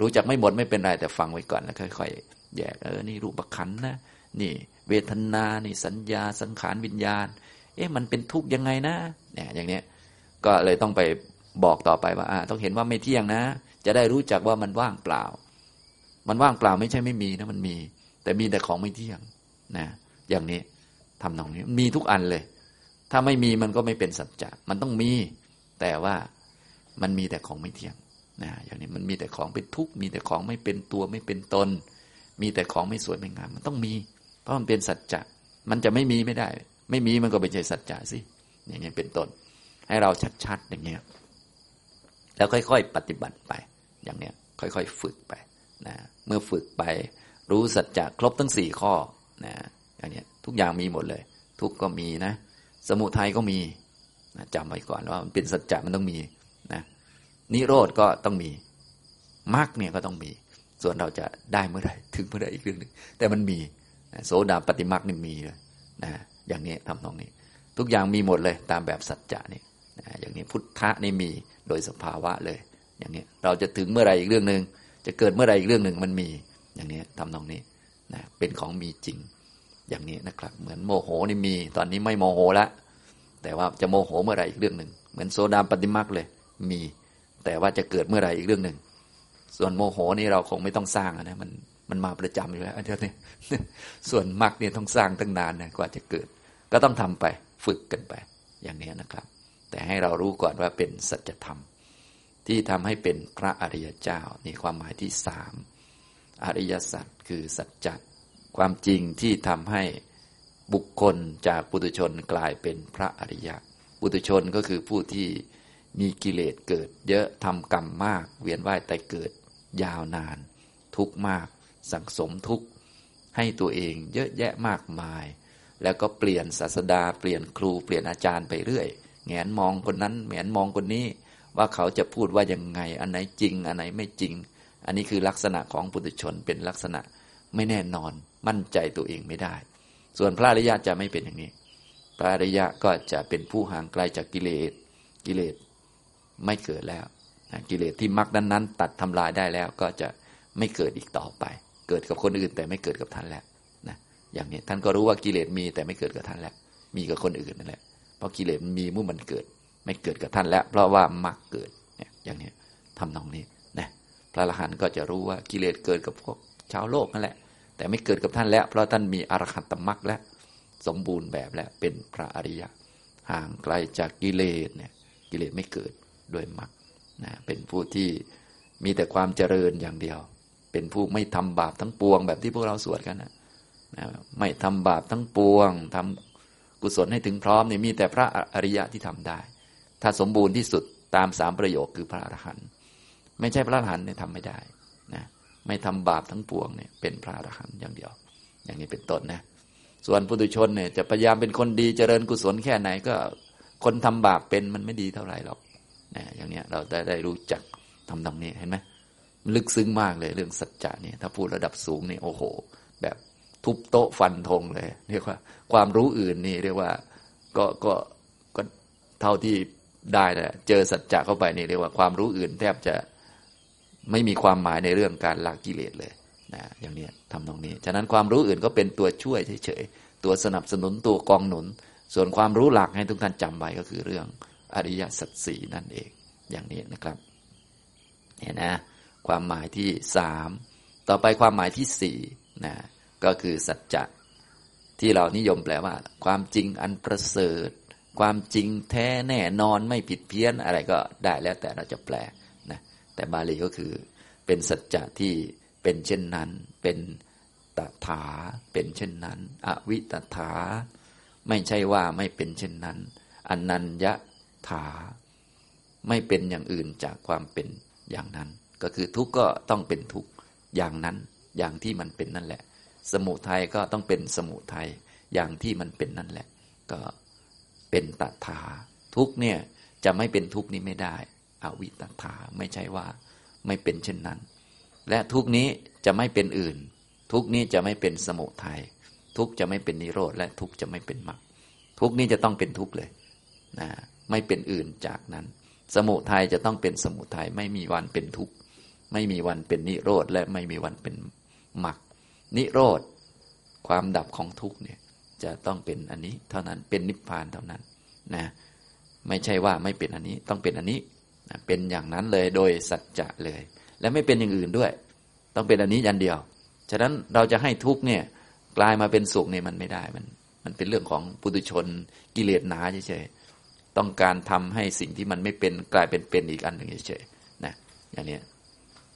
รู้จักไม่หมดไม่เป็นไรแต่ฟังไว้ก่อนแล้วค่อยๆแยกเออนี่รูปขันนะนี่ เวทนานี่สัญญาสังขารวิญญาณ เอ๊ะมันเป็นทุกข์ยังไงนะเนี่ยอย่างเนี้ย ก็เลยต้องไปบอกต่อไปว่าต้องเห็นว่าไม่เที่ยงนะ จะได้รู้จักว่ามันว่างเปล่า มันว่างเปล่าไม่ใช่ไม่มีนะมันมี แต่มีแต่ของไม่เที่ยงนะ อย่างนี้ทำตรงนี้มีทุกอันเลย ถ้าไม่มีมันก็ไม่เป็นสัจจะมันต้องมี แต่ว่ามันมีแต่ของไม่เที่ยงนะอย่างนี้มันมีแต่ของเป็นทุกข์มีแต่ของไม่เป็นตัวไม่เป็นตน มีแต่ของไม่สวยไม่งาม มันต้องมี เพราะมันเป็นสัจจะมันจะไม่มีไม่ได้ ไม่มีมันก็ไม่ใช่สัจจะสิอย่างนี้เป็นต้น ให้เราชัด ๆ อย่างเงี้ยแล้วค่อย ๆ ปฏิบัติไป อย่างเนี้ยค่อย ๆ ฝึกไปนะเมื่อฝึกไป รู้สัจจะครบทั้งสี่ข้อนะอย่างนี้ทุกอย่างมีหมดเลย ทุกก็มีนะ สมุทัยก็มีนะจำไว้ก่อนว่ามันเป็นสัจจะมันต้องมีนะนิโรธก็ต้องมีมรรคเนี่ยก็ต้องมี ส่วนเราจะได้เมื่อไหร่ถึงเมื่อไหร่อีกเรื่องหนึ่งแต่มันมีนะโสดาปฏิมรรคนี่มีเลยนะอย่างนี้ทำตรงนี้ ทุกอย่างมีหมดเลย ตามแบบสัจจะนี่ อย่างนี้พุทธะนี่มีโดยสภาวะเลย อย่างนี้เราจะถึงเมื่อไรอีกเรื่องหนึ่งจะเกิดเมื่อไรอีกเรื่องหนึ่งมันมี อย่างนี้ทำตรงนี้นะเป็นของมีจริง อย่างนี้นะครับ เหมือนโมโหนี่มี ตอนนี้ไม่โมโหละแต่ว่าจะโมโหเมื่อไรอีกเรื่องหนึ่งเหมือนโสดาปัตติมรรคเลย มี แต่ว่าจะเกิดเมื่อไรอีกเรื่องหนึ่งส่วนโมโหนี่เราคงไม่ต้องสร้างนะมันมันมาประจำอยู่แล้วอันนี้ส่วนมรรคเนี่ยต้องสร้างตั้งนานนะกว่าจะเกิด ก็ต้องทำไปฝึกกันไป อย่างนี้นะครับ แต่ให้เรารู้ก่อนว่าเป็นสัจธรรม ที่ทำให้เป็นพระอริยเจ้านี่ความหมายที่สามอริยสัจคือสัจจะความจริงที่ทำให้บุคคลจากปุถุชนกลายเป็นพระอริยะ ปุถุชนก็คือผู้ที่มีกิเลสเกิด เยอะทำกรรมมาก เวียนว่ายแต่เกิดยาวนาน ทุกมาก สังสมทุกให้ตัวเองเยอะแยะมากมาย แล้วก็เปลี่ยนศาสดาเปลี่ยนครูเปลี่ยนอาจารย์ไปเรื่อย แงนมองคนนั้นแงนมองคนนี้ ว่าเขาจะพูดว่ายังไง อันไหนจริง อันไหนไม่จริง อันนี้คือลักษณะของปุถุชนเป็นลักษณะไม่แน่นอนมั่นใจตัวเองไม่ได้ ส่วนพระอริยะจะไม่เป็นอย่างนี้ พระอริยะก็จะเป็นผู้ห่างไกลจากกิเลสกิเลสไม่เกิดแล้วกิเลสที่มักนั้นๆ ตัดทำลายได้แล้วก็จะไม่เกิดอีกต่อไป เกิดกับคนอื่นแต่ไม่เกิดกับท่านแล้วนะอย่างนี้ท่านก็รู้ว่ากิเลสมีแต่ไม่เกิดกับท่านแล้ว มีกับคนอื่นนั่นแหละ เพราะกิเลสมีเมื่อมันเกิด ไม่เกิดกับท่านแล้ว เพราะว่ามักเกิดเนี่ยอย่างนี้ทำตรงนี้นะพระอรหันต์ก็จะรู้ว่ากิเลสเกิดกับพวกชาวโลกนั่นแหละ แต่ไม่เกิดกับท่านแล้ว เพราะท่านมีอรหัตตมรรคและสมบูรณ์แบบแล้วเป็นพระอริยะ ห่างไกลจากกิเลสเนี่ยกิเลสไม่เกิดด้วยมรรคนะเป็นผู้ที่มีแต่ความเจริญอย่างเดียว เป็นผู้ไม่ทำบาปทั้งปวงแบบที่พวกเราสวดกันนะนะไม่ทำบาปทั้งปวงทำ กุศลให้ถึงพร้อมเนี่ยมีแต่พระอริยะที่ทำได้ ถ้าสมบูรณ์ที่สุดตามสามประโยคคือพระอรหันต์ไม่ใช่พระอรหันต์เนี่ยทำไม่ได้นะไม่ทำบาปทั้งปวงเนี่ยเป็นพระอรหันต์อย่างเดียว อย่างนี้เป็นต้นนะ ส่วนปุถุชนเนี่ยจะพยายามเป็นคนดีเจริญกุศลแค่ไหนก็คนทำบาปเป็นมันไม่ดีเท่าไหร่หรอกนะอย่างเนี้ยเราได้ได้รู้จักทำตรงนี้เห็นไหมลึกซึ้งมากเลยเรื่องสัจจะเนี่ยถ้าพูดระดับสูงเนี่ยโอ้โห แบบ ทุบโต๊ะฟันธงเลย เรียกว่า ความรู้อื่นนี่เรียกว่าก็ก็ก็เท่าที่ได้นะเจอสัจจะเข้าไปนี่เรียกว่าความรู้อื่น แทบจะไม่มีความหมายในเรื่องการละกิเลสเลยนะอย่างนี้ทำตรงนี้ ฉะนั้นความรู้อื่นก็เป็นตัวช่วยเฉยๆตัวสนับสนุนตัวกองหนุน ส่วนความรู้หลักให้ทุกท่านจำไว้ก็คือเรื่องอริยสัจสี่นั่นเองอย่างนี้นะครับเนี่ยนะ ความหมายที่สามต่อไปความหมายที่สี่นะ ก็คือสัจจะที่เรานิยมแปลว่า ความจริงอันประเสริฐ ความจริงแท้แน่นอนไม่ผิดเพี้ยนอะไรก็ได้แล้วแต่เราจะแปลนะแต่บาลีก็คือเป็นสัจจะที่เป็นเช่นนั้น เป็นตถาเป็นเช่นนั้น อวิตถา ไม่ใช่ว่าไม่เป็นเช่นนั้นอนัญญถา ไม่เป็นอย่างอื่นจากความเป็นอย่างนั้น ก็คือทุกข์ก็ต้องเป็นทุกข์อย่างนั้นอย่างที่มันเป็นนั่นแหละ สมุทัยก็ต้องเป็นสมุทัยอย่างที่มันเป็นนั่นแหละ ก็เป็นตถาทุกเนี่ยจะไม่เป็นทุกนี้ไม่ได้ อวิตถาไม่ใช่ว่าไม่เป็นเช่นนั้น และทุกนี้จะไม่เป็นอื่น ทุกนี้จะไม่เป็นสมุทัยทุกจะไม่เป็นนิโรธและทุกจะไม่เป็นมรรคทุกนี้จะต้องเป็นทุกเลยนะไม่เป็นอื่นจากนั้น สมุทัยจะต้องเป็นสมุทัยไม่มีวันเป็นทุกไม่มีวันเป็นนิโรธและไม่มีวันเป็นมรรค นิโรธ ความดับของทุกเนี่ยจะต้องเป็นอันนี้เท่านั้นเป็นนิพพานเท่านั้นนะไม่ใช่ว่าไม่เป็นอันนี้ต้องเป็นอันนี้เป็นอย่างนั้นเลยโดยสัจจะเลย และไม่เป็นอย่างอื่นด้วย ต้องเป็นอันนี้อยันเดียว ฉะนั้นเราจะให้ทุกเนี่ยกลายมาเป็นสุขเนี่ยมันไม่ได้มัน มันเป็นเรื่องของปุถุชนกิเลสหนาเฉยๆต้องการทำให้สิ่งที่มันไม่เป็นกลายเป็นเป็นอีกอันหนึ่งเฉยๆนะอย่างนี้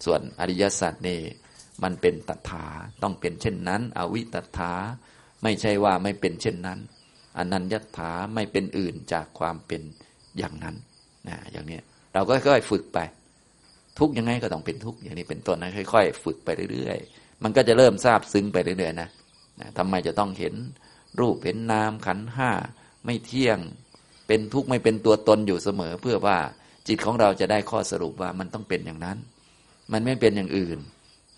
ส่วนอริยสัจนี่ มันเป็นตถาต้องเป็นเช่นนั้น อวิตถาไม่ใช่ว่าไม่เป็นเช่นนั้นอนัญญถาไม่เป็นอื่นจากความเป็นอย่างนั้นนะอย่างนี้เราก็ค่อยฝึกไป ทุกยังไงก็ต้องเป็นทุกอย่างนี้เป็นต้นนะค่อย ๆ ฝึกไปเรื่อยๆ มันก็จะเริ่มทราบซึ้งไปเรื่อยๆนะนะทำไมจะต้องเห็นรูปเห็นนามขันห้าไม่เที่ยงเป็นทุกข์ไม่เป็นตัวตนอยู่เสมอ เพื่อว่าจิตของเราจะได้ข้อสรุปว่ามันต้องเป็นอย่างนั้น มันไม่เป็นอย่างอื่น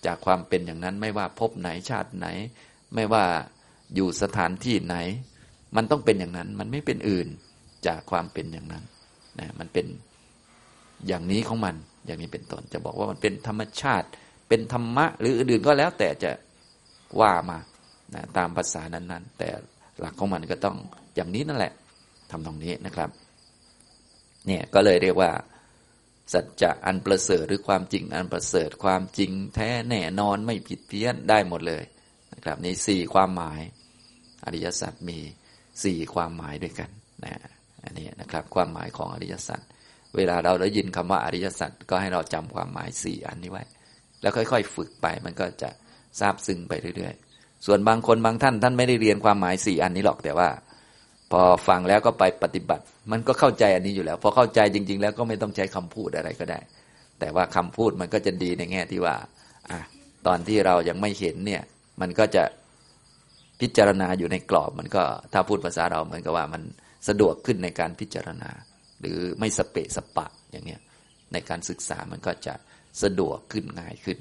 จากความเป็นอย่างนั้นไม่ว่าพบไหนชาติไหน ไม่ว่าอยู่สถานที่ไหน มันต้องเป็นอย่างนั้น มันไม่เป็นอื่นจากความเป็นอย่างนั้นนะมันเป็นอย่างนี้ของมัน อย่างนี้เป็นต้นจะบอกว่ามันเป็นธรรมชาติ เป็นธรรมะ หรืออื่นก็แล้วแต่จะว่ามานะตามภาษานั้น ๆ แต่หลักของมันก็ต้องอย่างนี้นั่นแหละทำตรงนี้นะครับ เนี่ยก็เลยเรียกว่า สัจจะอันประเสริฐหรือความจริงอันประเสริฐความจริงแท้แน่นอนไม่ผิดเพี้ยนได้หมดเลยนะครับนี่สี่ความหมาย อริยสัจมีสี่ความหมายด้วยกันนะอันนี้นะครับความหมายของอริยสัจเวลาเราได้ยินคำว่าอริยสัจก็ให้เราจำความหมายสี่อันนี้ไว้ แล้วค่อย ๆ ฝึกไปมันก็จะทราบซึ้งไปเรื่อยๆ ส่วนบางคนบางท่านท่านไม่ได้เรียนความหมายสี่อันนี้หรอกแต่ว่า พอฟังแล้วก็ไปปฏิบัติ มันก็เข้าใจอันนี้อยู่แล้ว พอเข้าใจจริง ๆ แล้วก็ไม่ต้องใช้คำพูดอะไรก็ได้ แต่ว่าคำพูดมันก็จะดีในแง่ที่ว่าอะตอนที่เรายังไม่เห็นเนี่ย มันก็จะพิจารณาอยู่ในกรอบ มันก็ถ้าพูดภาษาเราเหมือนกับว่ามันสะดวกขึ้นในการพิจารณา หรือไม่สเปะสปะอย่างเนี้ยในการศึกษามันก็จะสะดวกขึ้นง่ายขึ้น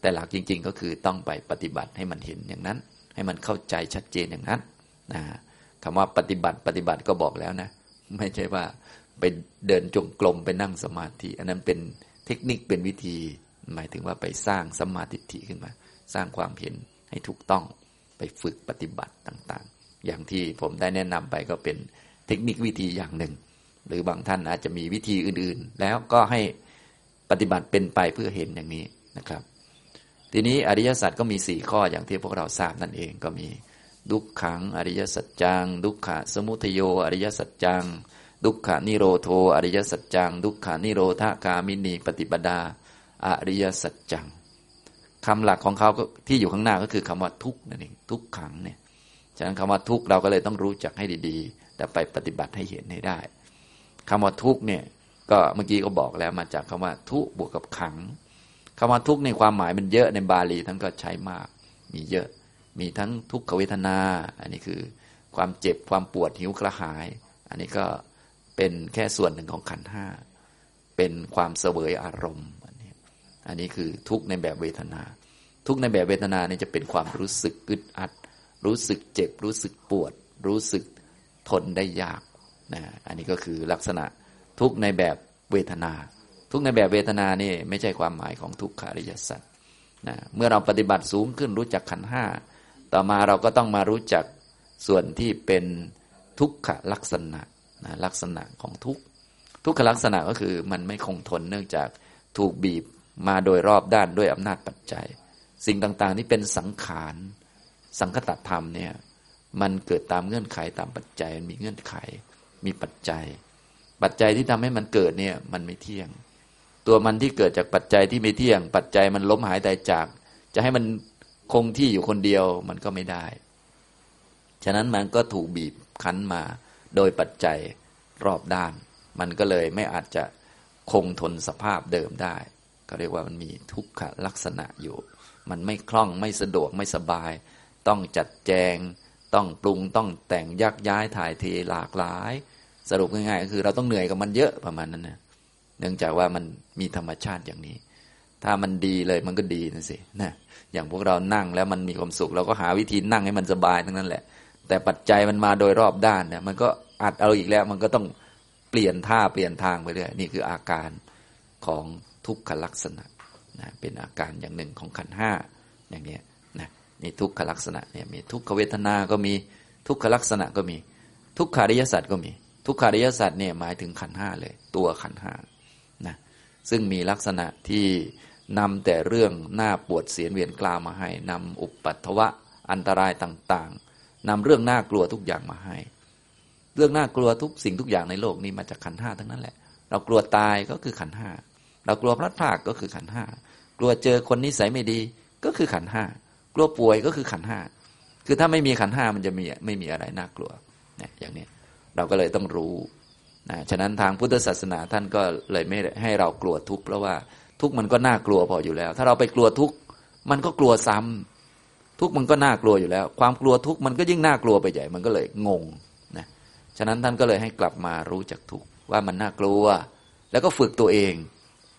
แต่หลักจริง ๆ ก็คือต้องไปปฏิบัติให้มันเห็นอย่างนั้น ให้มันเข้าใจชัดเจนอย่างนั้นนะ คำว่าปฏิบัติปฏิบัติก็บอกแล้วนะ ไม่ใช่ว่าไปเดินจงกรมไปนั่งสมาธิ อันนั้นเป็นเทคนิคเป็นวิธี หมายถึงว่าไปสร้างสมาธิขึ้นมา สร้างความเห็นให้ถูกต้องไปฝึกปฏิบัติต่างๆ อย่างที่ผมได้แนะนำไปก็เป็นเทคนิควิธีอย่างหนึ่ง หรือบางท่านอาจจะมีวิธีอื่นๆ แล้วก็ให้ปฏิบัติเป็นไปเพื่อเห็นอย่างนี้นะครับ ทีนี้อริยสัจก็มีสี่ข้ออย่างที่พวกเราทราบนั่นเองก็มี ดุขขังอริยสัจจัง ดุขะสมุทโยอริยสัจจัง ดุขะนิโรโทอริยสัจจัง ดุขะนิโรธากามินีปฏิปดา อริยสัจจังคำหลักของเขาที่อยู่ข้างหน้าก็คือคำว่าทุกนั่นเองทุกขังเนี่ยฉะนั้นคำว่าทุกเราก็เลยต้องรู้จักให้ดีๆ แต่ไปปฏิบัติให้เห็นให้ได้คำว่าทุกเนี่ยก็เมื่อกี้ก็บอกแล้วมาจากคำว่าทุบวกกับขังคำว่าทุกในความหมายมันเยอะในบาลีท่านก็ใช้มากมีเยอะ มีทั้งทุกขเวทนา อันนี้คือความเจ็บความปวดหิวกระหาย อันนี้ก็เป็นแค่ส่วนหนึ่งของขันห้า เป็นความเสวยอารมณ์ อันนี้อันนี้คือทุกในแบบเวทนา ทุกในแบบเวทนานี่จะเป็นความรู้สึกอึดอัด รู้สึกเจ็บ รู้สึกปวด รู้สึกทนได้ยากนะอันนี้ก็คือลักษณะทุกในแบบเวทนา ทุกในแบบเวทนานี่ไม่ใช่ความหมายของทุกขาริยสัจนะเมื่อเราปฏิบัติสูงขึ้นรู้จักขันห้า ต่อมาเราก็ต้องมารู้จักส่วนที่เป็นทุกขลักษณะนะลักษณะของทุกทุกขลักษณะก็คือมันไม่คงทนเนื่องจากถูกบีบมาโดยรอบด้านด้วยอำนาจปัจจัย สิ่งต่างๆที่เป็นสังขารสังคตธรรมเนี่ยมันเกิดตามเงื่อนไขตามปัจจัยมีเงื่อนไข มีปัจจัย ปัจจัยที่ทำให้มันเกิดเนี่ยมันไม่เที่ยง ตัวมันที่เกิดจากปัจจัยที่ไม่เที่ยง ปัจจัยมันล้มหายตายจาก จะให้มัน คงที่อยู่คนเดียวมันก็ไม่ได้ ฉะนั้นมันก็ถูกบีบคั้นมาโดยปัจจัยรอบด้าน มันก็เลยไม่อาจจะคงทนสภาพเดิมได้ก็เรียกว่ามันมีทุกขลักษณะอยู่ มันไม่คล่องไม่สะดวกไม่สบาย ต้องจัดแจง ต้องปรุงต้องแต่งยักย้ายถ่ายเทหลากหลาย สรุปง่ายๆก็คือเราต้องเหนื่อยกับมันเยอะประมาณนั้นนะเนื่องจากว่ามันมีธรรมชาติอย่างนี้ ถ้ามันดีเลยมันก็ดีนะสินะ อย่างพวกเรานั่งแล้วมันมีความสุข เราก็หาวิธีนั่งให้มันสบายทั้งนั้นแหละ แต่ปัจจัยมันมาโดยรอบด้านเนี่ยมันก็อัดเอาอีกแล้วมันก็ต้องเปลี่ยนท่าเปลี่ยนทางไปเรื่อยนี่คืออาการของทุกขลักษณะนะเป็นอาการอย่างหนึ่งของขันห้าอย่างนี้นะนี่ทุกขลักษณะเนี่ยมีทุกขเวทนา ก็มีทุกขลักษณะก็มี ทุกขาริยสัจก็มี ทุกขาริยสัจเนี่ยหมายถึงขันห้าเลย ตัวขันห้านะซึ่งมีลักษณะที่ นำแต่เรื่องหน้าปวดเสียนเวียนกล้ามาให้นำอุปัตถวะอันตรายต่างๆนำเรื่องน่ากลัวทุกอย่างมาให้ เรื่องน่ากลัวทุกสิ่งทุกอย่างในโลกนี้มาจากขันห้าทั้งนั้นแหละ เรากลัวตายก็คือขันห้าเรากลัวพลัดพรากก็คือขันห้ากลัวเจอคนนิสัยไม่ดีก็คือขันห้ากลัวป่วยก็คือขันห้าคือถ้าไม่มีขันห้ามันจะมีไม่มีอะไรน่ากลัวนะอย่างนี้เราก็เลยต้องรู้นะฉะนั้นทางพุทธศาสนาท่านก็เลยไม่ให้เรากลัวทุกข์เพราะว่า ทุกมันก็น่ากลัวพออยู่แล้ว ถ้าเราไปกลัวทุกมันก็กลัวซ้ำทุกมันก็น่ากลัวอยู่แล้ว ความกลัวทุกมันก็ยิ่งน่ากลัวไปใหญ่มันก็เลยงงนะฉะนั้นท่านก็เลยให้กลับมารู้จักทุกว่ามันน่ากลัว แล้วก็ฝึกตัวเอง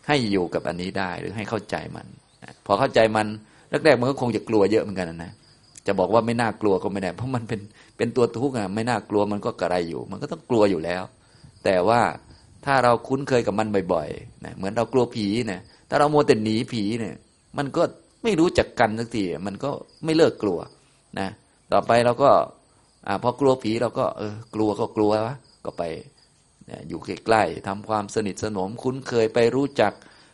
ให้อยู่กับอันนี้ได้หรือให้เข้าใจมันนะพอเข้าใจมันแรกๆมันก็คงจะกลัวเยอะเหมือนกันนะจะบอกว่าไม่น่ากลัวก็ไม่ได้เพราะมันเป็นเป็นตัวทุกข์อะไม่น่ากลัวมันก็กระไรอยู่ มันก็ต้องกลัวอยู่แล้ว แต่ว่า ถ้าเราคุ้นเคยกับมันบ่อยๆนะเหมือนเรากลัวผีเนี่ยถ้าเรามัวแต่หนีผีเนี่ย มันก็ไม่รู้จักกันสักทีมันก็ไม่เลิกกลัวนะต่อไปเราก็อพอกลัวผีเราก็เออกลัวก็กลัววะก็ไปอยู่ใกล้ๆทำความสนิทสนมคุ้นเคยไปรู้จัก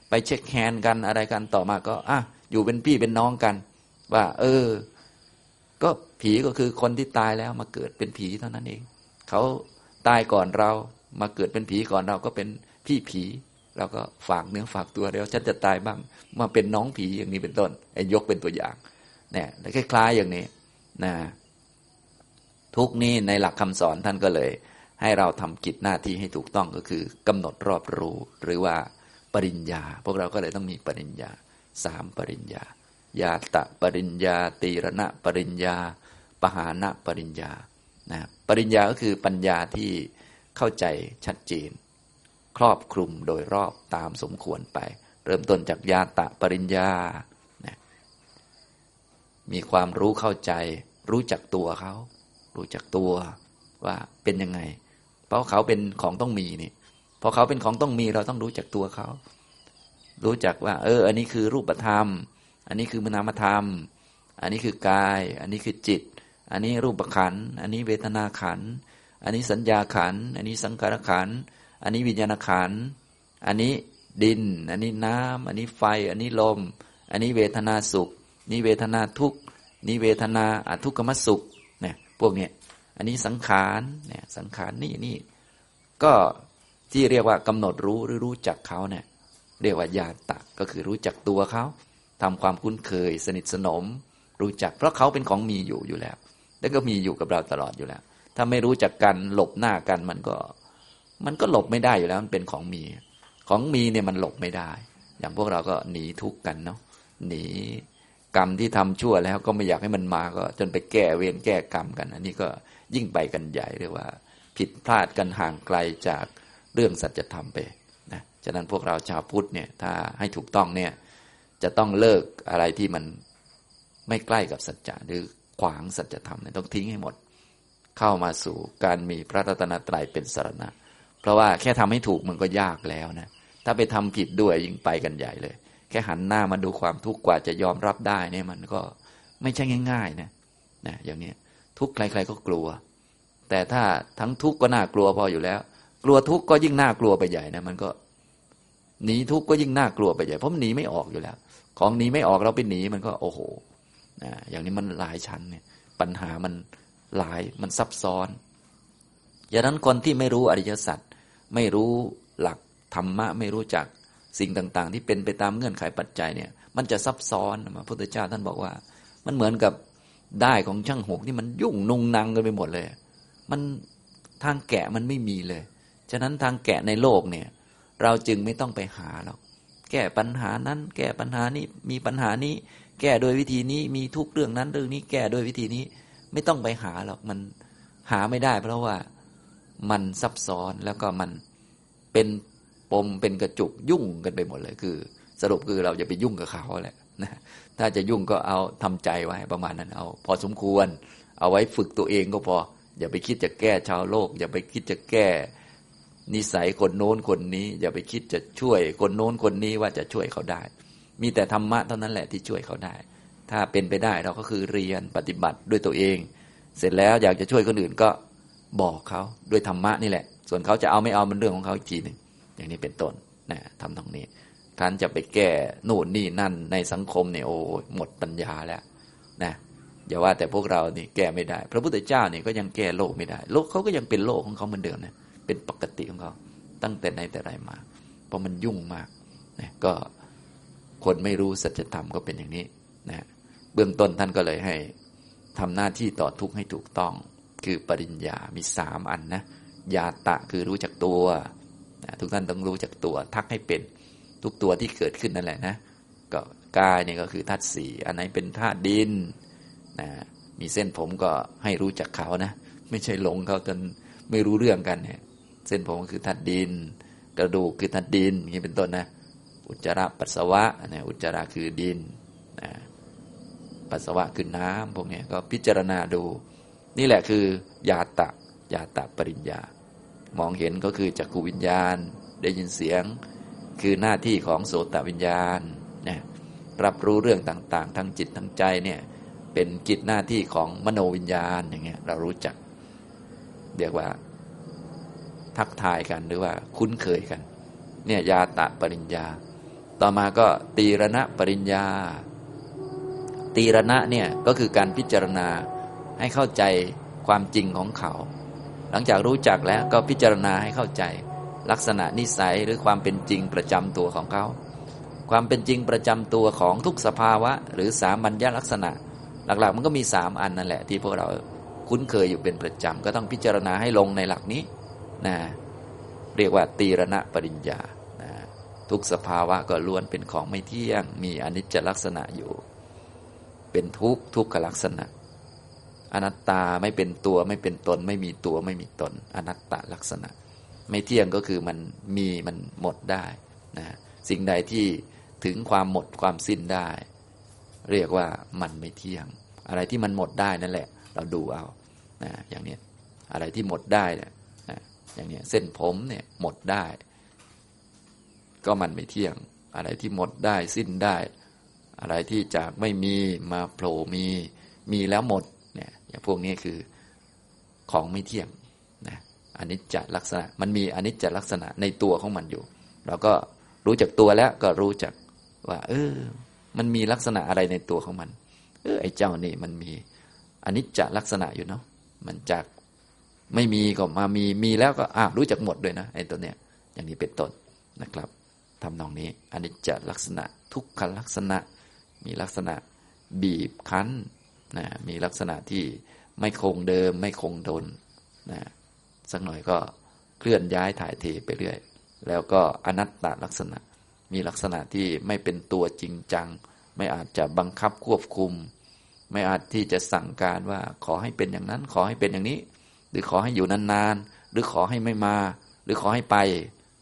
ไป shake hand กันอะไรกันต่อมาก็อะอยู่เป็นพี่เป็นน้องกัน ว่า เออ ก็ผีก็คือคนที่ตายแล้วมาเกิดเป็นผีเท่านั้นเองเขาตายก่อนเรา มาเกิดเป็นผีก่อนเราก็เป็นพี่ผี เราก็ฝากเนื้อฝากตัวเดี๋ยวฉันจะตายบ้าง มาเป็นน้องผีอย่างนี้เป็นต้นไอ้ยกเป็นตัวอย่างเนี่ยคล้ายๆอย่างนี้นะทุกนี้ในหลักคำสอนท่านก็เลย ให้เราทำกิจหน้าที่ให้ถูกต้องก็คือกำหนดรอบรู้ หรือว่าปริญญา พวกเราก็เลยต้องมีปริญญาสามปริญญาญาตะปริญญา ตีรณะปริญญา ปหานะปริญญานะปริญญาก็คือปัญญาที่ เข้าใจชัดเจน ครอบคลุมโดยรอบตามสมควรไป เริ่มต้นจากญาตะปริญญานะมีความรู้เข้าใจ รู้จักตัวเขา รู้จักตัวว่าเป็นยังไง เพราะเขาเป็นของต้องมีนี่พอเขาเป็นของต้องมีเราต้องรู้จักตัวเขา รู้จักว่า เออ อันนี้คือรูปธรรม อันนี้คือมนามธรรม อันนี้คือกาย อันนี้คือจิต อันนี้รูปขัน อันนี้เวทนาขัน อันนี้สัญญาขัน อันนี้สังขารขัน อันนี้วิญญาณขัน อันนี้ดิน อันนี้น้ำอันนี้ไฟ อันนี้ลม อันนี้เวทนาสุข นี่เวทนาทุกข์นี่เวทนาอทุกขมสุข เนี่ย พวกเนี้ย อันนี้สังขาร เนี่ย สังขารนี่นี่ ก็ที่เรียกว่ากำหนดรู้หรือรู้จักเขาเนี่ย เรียกว่าญาตะ ก็คือรู้จักตัวเขาทำความคุ้นเคย สนิทสนม รู้จัก เพราะเขาเป็นของมีอยู่อยู่แล้ว แล้วก็มีอยู่กับเราตลอดอยู่แล้ว ถ้าไม่รู้จักกันหลบหน้ากันมันก็ มันก็หลบไม่ได้อยู่แล้วมันเป็นของมี ของมีเนี่ยมันหลบไม่ได้ อย่างพวกเราก็หนีทุกข์กันเนาะหนีกรรมที่ทำชั่วแล้วก็ไม่อยากให้มันมาก็ จนไปแก้เวรแก้กรรมกัน อันนี้ก็ยิ่งไปกันใหญ่เรียกว่า ผิดพลาดกันห่างไกลจากเรื่องสัจธรรมไปนะฉะนั้นพวกเราชาวพุทธเนี่ยถ้าให้ถูกต้องเนี่ยจะต้องเลิกอะไรที่มันไม่ใกล้กับสัจจะหรือขวางสัจธรรมเนี่ยต้องทิ้งให้หมด เข้ามาสู่การมีพระรัตนตรัยเป็นสารณะ เพราะว่าแค่ทำให้ถูกมันก็ยากแล้วนะ ถ้าไปทำผิดด้วยยิ่งไปกันใหญ่เลย แค่หันหน้ามาดูความทุกข์กว่าจะยอมรับได้เนี่ยมันก็ไม่ใช่ง่าย ๆ นะนะอย่างนี้ทุกใคร ๆก็กลัว แต่ถ้าทั้งทุกข์ก็น่ากลัวพออยู่แล้ว กลัวทุกข์ก็ยิ่งน่ากลัวไปใหญ่นะมันก็หนีทุกข์ก็ยิ่งน่ากลัวไปใหญ่เพราะมันหนีไม่ออกอยู่แล้ว ของหนีไม่ออกเราไปหนีมันก็โอ้โหนะอย่างนี้มันหลายชั้นเนี่ยปัญหามัน หลายมันซับซ้อนอย่างนั้นคนที่ไม่รู้อริยสัจไม่รู้หลักธรรมะไม่รู้จักสิ่งต่าง ๆ ที่เป็นไปตามเงื่อนไขปัจจัยเนี่ยมันจะซับซ้อนพระพุทธเจ้าท่านบอกว่า มันเหมือนกับได้ของช่างหกที่มันยุ่งนุงนางกันไปหมดเลย มันทางแกะมันไม่มีเลย ฉะนั้นทางแกะในโลกเนี่ย เราจึงไม่ต้องไปหาหรอกแก้ปัญหานั้น แก้ปัญหานี้มีปัญหานี้ แก้โดยวิธีนี้มีทุกเรื่องนั้นเรื่องนี้ แก้โดยวิธีนี้ ไม่ต้องไปหาหรอกมันหาไม่ได้ เพราะว่ามันซับซ้อนแล้วก็มันเป็นปมเป็นกระจุกยุ่งกันไปหมดเลยคือ สรุปคือเราจะไปยุ่งกับเขาแหละนะถ้าจะยุ่งก็เอาทำใจไว้ประมาณนั้นเอา พอสมควร เอาไว้ฝึกตัวเองก็พอ อย่าไปคิดจะแก้ชาวโลก อย่าไปคิดจะแก้ นิสัยคนโน้นคนนี้ อย่าไปคิดจะช่วยคนโน้นคนนี้ว่าจะช่วยเขาได้ มีแต่ธรรมะเท่านั้นแหละที่ช่วยเขาได้ ถ้าเป็นไปได้เราก็คือเรียนปฏิบัติด้วยตัวเอง เสร็จแล้วอยากจะช่วยคนอื่นก็บอกเขาด้วยธรรมะนี่แหละ ส่วนเขาจะเอาไม่เอามันเรื่องของเขาอีกทีหนึ่งอย่างนี้เป็นต้นนะทำตรงนี้ท่านจะไปแก้โน่นนี่นั่นในสังคมเนี่ยโอ้หมดปัญญาแล้วนะอย่าว่าแต่พวกเรานี่แก้ไม่ได้ พระพุทธเจ้านี่ก็ยังแก้โลกไม่ได้ โลกเขาก็ยังเป็นโลกของเขาเหมือนเดิมนะเป็นปกติของเขาตั้งแต่ในแต่ไรมา เพราะมันยุ่งมากนะก็คนไม่รู้สัจธรรมก็เป็นอย่างนี้นะ เบื้องต้นท่านก็เลยให้ทำหน้าที่ต่อทุกข์ให้ถูกต้อง คือปริญญา มีสามอันนะ ยาตะคือรู้จักตัว ทุกท่านต้องรู้จักตัว ทักให้เป็นทุกตัวที่เกิดขึ้นนั่นแหละนะ ก็กายเนี่ยก็คือธาตุสี่อันไหนเป็นธาตุดินนะมีเส้นผมก็ให้รู้จักเขานะ ไม่ใช่หลงเขาจนไม่รู้เรื่องกันเนี่ย เส้นผมก็คือธาตุดิน กระดูกคือธาตุดินอย่างนี้เป็นต้นนะ อุจจาระปัสสาวะนะอุจจาระคือดิน ปัสสาวะคือน้ำพวกนี้ก็พิจารณาดู นี่แหละคือยาตะยาตะปริญญา มองเห็นก็คือจักขูวิญญาณ ได้ยินเสียง คือหน้าที่ของโสตวิญญาณนะรับรู้เรื่องต่างๆ ทั้งจิตทั้งใจเนี่ยเป็นกิจหน้าที่ของมโนวิญญาณอย่างเงี้ยเรารู้จัก เรียกว่า ทักทายกันหรือว่าคุ้นเคยกัน เนี่ยยาตะปริญญา ต่อมาก็ตีรณะปริญญา ตีรณะเนี่ยก็คือการพิจารณาให้เข้าใจความจริงของเขา หลังจากรู้จักแล้วก็พิจารณาให้เข้าใจ ลักษณะนิสัยหรือความเป็นจริงประจำตัวของเขา ความเป็นจริงประจำตัวของทุกสภาวะ หรือสามัญญลักษณะ หลักๆ มันก็มีสามอันนั่นแหละ ที่พวกเราคุ้นเคยอยู่เป็นประจำก็ต้องพิจารณาให้ลงในหลักนี้นะเรียกว่าตีรณะปริญญานะทุกสภาวะก็ล้วนเป็นของไม่เที่ยง มีอนิจจลักษณะอยู่ เป็นทุกข์ทุกขลักษณะ อนัตตาไม่เป็นตัวไม่เป็นตน ไม่มีตัวไม่มีตน อนัตตลักษณะ ไม่เที่ยงก็คือมันมีมันหมดได้นะสิ่งใดที่ถึงความหมดความสิ้นได้ เรียกว่ามันไม่เที่ยง อะไรที่มันหมดได้นั่นแหละ เราดูเอานะอย่างนี้อะไรที่หมดได้เนี่ยนะอย่างนี้เส้นผมเนี่ยหมดได้ ก็มันไม่เที่ยง อะไรที่หมดได้สิ้นได้ อะไรที่จากไม่มีมาโผล่มี มีแล้วหมดเนี่ยอย่างพวกนี้คือของไม่เที่ยงนะอนิจจลักษณะ มันมีอนิจจลักษณะในตัวของมันอยู่ เราก็รู้จักตัวแล้วก็รู้จักว่า เออ มันมีลักษณะอะไรในตัวของมัน เออไอ้เจ้านี่มันมีอนิจจลักษณะอยู่เนาะมันจากไม่มีก็มามีมีแล้วก็อ่ารู้จักหมดด้วยนะไอ้ตัวเนี้ยอย่างนี้เป็นต้นนะครับทำนองนี้อนิจจลักษณะ ทุกขลักษณะ มีลักษณะบีบคั้นนะมีลักษณะที่ไม่คงเดิมไม่คงทนนะสักหน่อยก็เคลื่อนย้ายถ่ายเทไปเรื่อย แล้วก็อนัตตลักษณะ มีลักษณะที่ไม่เป็นตัวจริงจัง ไม่อาจจะบังคับควบคุม ไม่อาจที่จะสั่งการว่าขอให้เป็นอย่างนั้น ขอให้เป็นอย่างนี้ หรือขอให้อยู่นานๆ หรือขอให้ไม่มา หรือขอให้ไป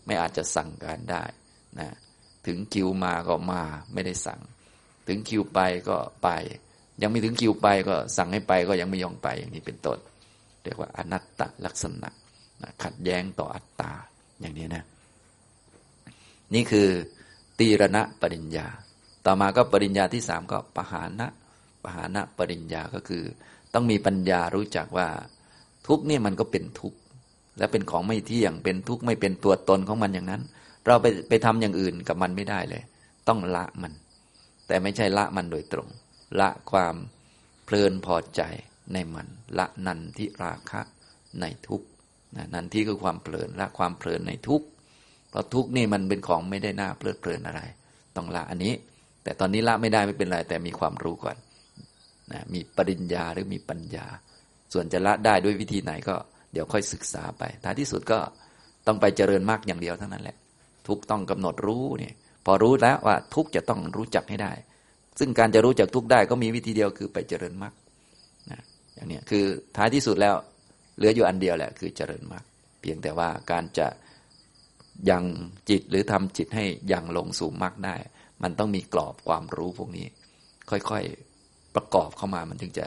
ไม่อาจจะสั่งการได้นะถึงคิวมาก็มาไม่ได้สั่ง ถึงคิวไปก็ไป ยังไม่ถึงคิวไปก็สั่งให้ไปก็ยังไม่ยอมไปอย่างนี้เป็นต้น เรียกว่าอนัตตลักษณะขัดแย้งต่ออัตตาอย่างนี้นะ นี่คือตีรณะปริญญา ต่อมาก็ปริญญาที่สามก็ปหานะปหานะปริญญาก็คือ ต้องมีปัญญารู้จักว่า ทุกนี่มันก็เป็นทุกและเป็นของไม่เที่ยงเป็นทุกไม่เป็นตัวตนของมันอย่างนั้น เราไปไปทำอย่างอื่นกับมันไม่ได้เลย ต้องละมัน แต่ไม่ใช่ละมันโดยตรง ละความเพลินพอใจในมันละนันทิราคะในทุกนันทิคือความเพลินละความเพลินในทุกเพราะทุกนี่มันเป็นของไม่ได้น่าเพลิดเพลินอะไร ต้องละอันนี้ แต่ตอนนี้ละไม่ได้ไม่เป็นไรแต่มีความรู้ก่อนนะมีปริญญาหรือมีปัญญา ส่วนจะละได้ด้วยวิธีไหนก็เดี๋ยวค่อยศึกษาไปท้ายที่สุดก็ต้องไปเจริญมากอย่างเดียวเท่านั้นแหละ ทุกต้องกำหนดรู้เนี่ย พอรู้แล้วว่าทุกจะต้องรู้จักให้ได้ ซึ่งการจะรู้จักทุกได้ก็มีวิธีเดียวคือไปเจริญมากนะอย่างนี้คือท้ายที่สุดแล้วเหลืออยู่อันเดียวแหละ คือเจริญมรรคเพียงแต่ว่าการจะยังจิตหรือทำจิตให้ยังลงสู่มรรคได้ มันต้องมีกรอบความรู้พวกนี้ ค่อยๆประกอบเข้ามามันถึงจะ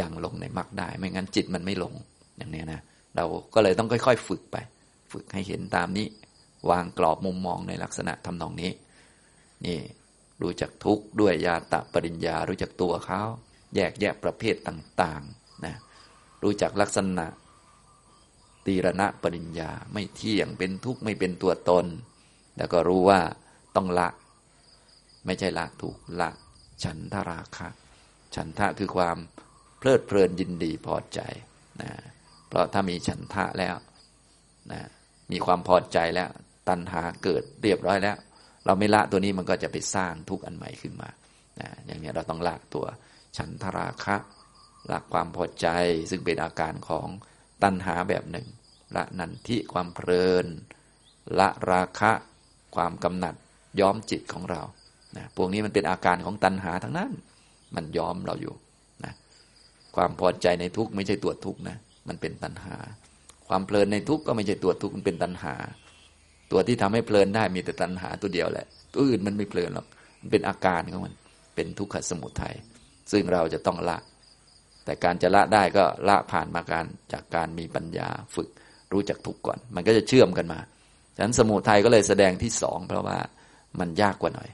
ยังลงในมรรคได้ ไม่งั้นจิตมันไม่ลงอย่างนี้นะเราก็เลยต้องค่อย ๆ ฝึกไป ฝึกให้เห็นตามนี้ วางกรอบมุมมองในลักษณะทำนองนี้ นี่รู้จักทุกข์ด้วยญาตะปริญญา รู้จักตัวเขาแยกแยะประเภทต่างๆนะรู้จักลักษณะตีรณะปริญญาไม่เที่ยงเป็นทุกข์ไม่เป็นตัวตน แล้วก็รู้ว่าต้องละ ไม่ใช่ละถูกละ ฉันทราคะ ฉันทะคือความเพลิดเพลินยินดีพอใจนะเพราะถ้ามีฉันทะแล้วนะมีความพอใจแล้ว ตัณหาเกิดเรียบร้อยแล้ว เราไม่ละตัวนี้มันก็จะไปสร้างทุกข์อันใหม่ขึ้นมานะอย่างนี้เราต้องละตัวฉันทราคะละความพอใจซึ่งเป็นอาการของตัณหาแบบหนึ่ง ละนันทิความเพลิน ละราคะความกำหนัดย้อมจิตของเรานะพวกนี้มันเป็นอาการของตัณหาทั้งนั้น มันย้อมเราอยู่นะความพอใจในทุกข์ไม่ใช่ตัวทุกข์นะ มันเป็นตัณหา ความเพลินในทุกข์ก็ไม่ใช่ตัวทุกข์มันเป็นตัณหา ตัวที่ทำให้เพลินได้มีแต่ตัณหาตัวเดียวแหละ ตัวอื่นมันไม่เพลินหรอกมันเป็นอาการของมันเป็นทุกขสมุทัยซึ่งเราจะต้องละ แต่การจะละได้ก็ละผ่านมาการจากการมีปัญญาฝึกรู้จักทุกข์ก่อน มันก็จะเชื่อมกันมาฉะนั้นสมุทัยก็เลยแสดงที่สองเพราะว่ามันยากกว่าหน่อย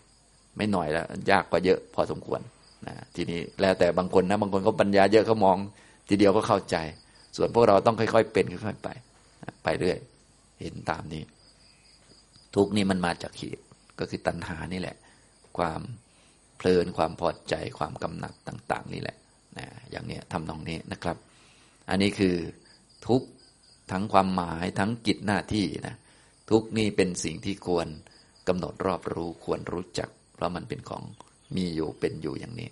ไม่หน่อยแล้วยากกว่าเยอะพอสมควรนะทีนี้แล้วแต่บางคนนะบางคนเขาปัญญาเยอะเขามอง ทีเดียวก็เข้าใจ ส่วนพวกเราต้องค่อยๆเป็นค่อยๆไป ไปเรื่อย เห็นตามนี้ ทุกนี้มันมาจากเหตุก็คือตัณหานี่แหละ ความเพลินความพอใจความกำหนัดต่าง ๆ นี่แหละนะอย่างเนี้ยทำนองนี้นะครับ อันนี้คือทุกทั้งความหมายทั้งกิจหน้าที่นะทุกนี่เป็นสิ่งที่ควรกำหนดรอบรู้ควรรู้จัก เพราะมันเป็นของมีอยู่เป็นอยู่อย่างนี้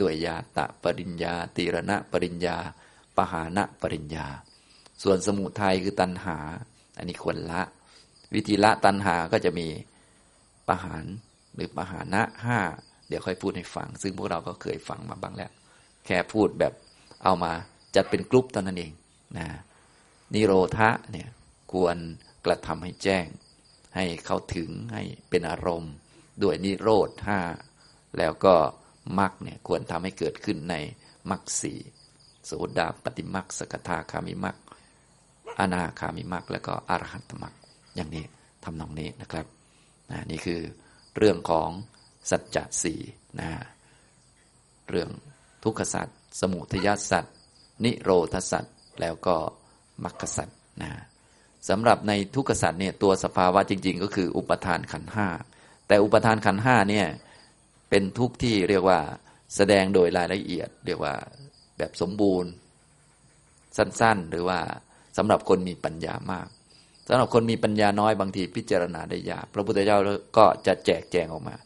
ด้วยยาตะปริญญาตีรณะปริญญา ปหานะปริญญา ส่วนสมุทัยคือตัณหา อันนี้ควรละ วิธีละตัณหาก็จะมีปหานหรือปหานะห้าเดี๋ยวค่อยพูดให้ฟัง ซึ่งพวกเราก็เคยฟังมาบ้างแล้ว แค่พูดแบบเอามาจัดเป็นกลุ่มตอนนั้นเองนะนิโรธะเนี่ยควรกระทำให้แจ้ง ให้เข้าถึงให้เป็นอารมณ์ ด้วยนิโรธห้าแล้วก็มรรคเนี่ยควรทำให้เกิดขึ้นในมรรคสี่โสดาปฏิมรรคสกทาคามิมรรคอนาคามิมรรคแล้วก็อรหัตมรรค อย่างนี้ทำนองนี้นะครับนะนี่คือเรื่องของสัจจะสี่นะเรื่องทุกขสัจสมุทยสัจนิโรธสัจแล้วก็มรรคสัจนะสำหรับในทุกขสัตว์เนี่ยตัวสภาวะจริง ๆ ก็คืออุปทานขันห้าแต่อุปทานขันห้าเนี่ยเป็นทุกข์ที่เรียกว่าแสดงโดยรายละเอียด เรียกว่าแบบสมบูรณ์ สั้นๆ หรือว่าสำหรับคนมีปัญญามาก สำหรับคนมีปัญญาน้อยบางทีพิจารณาได้ยากพระพุทธเจ้าก็จะแจกแจงออกมา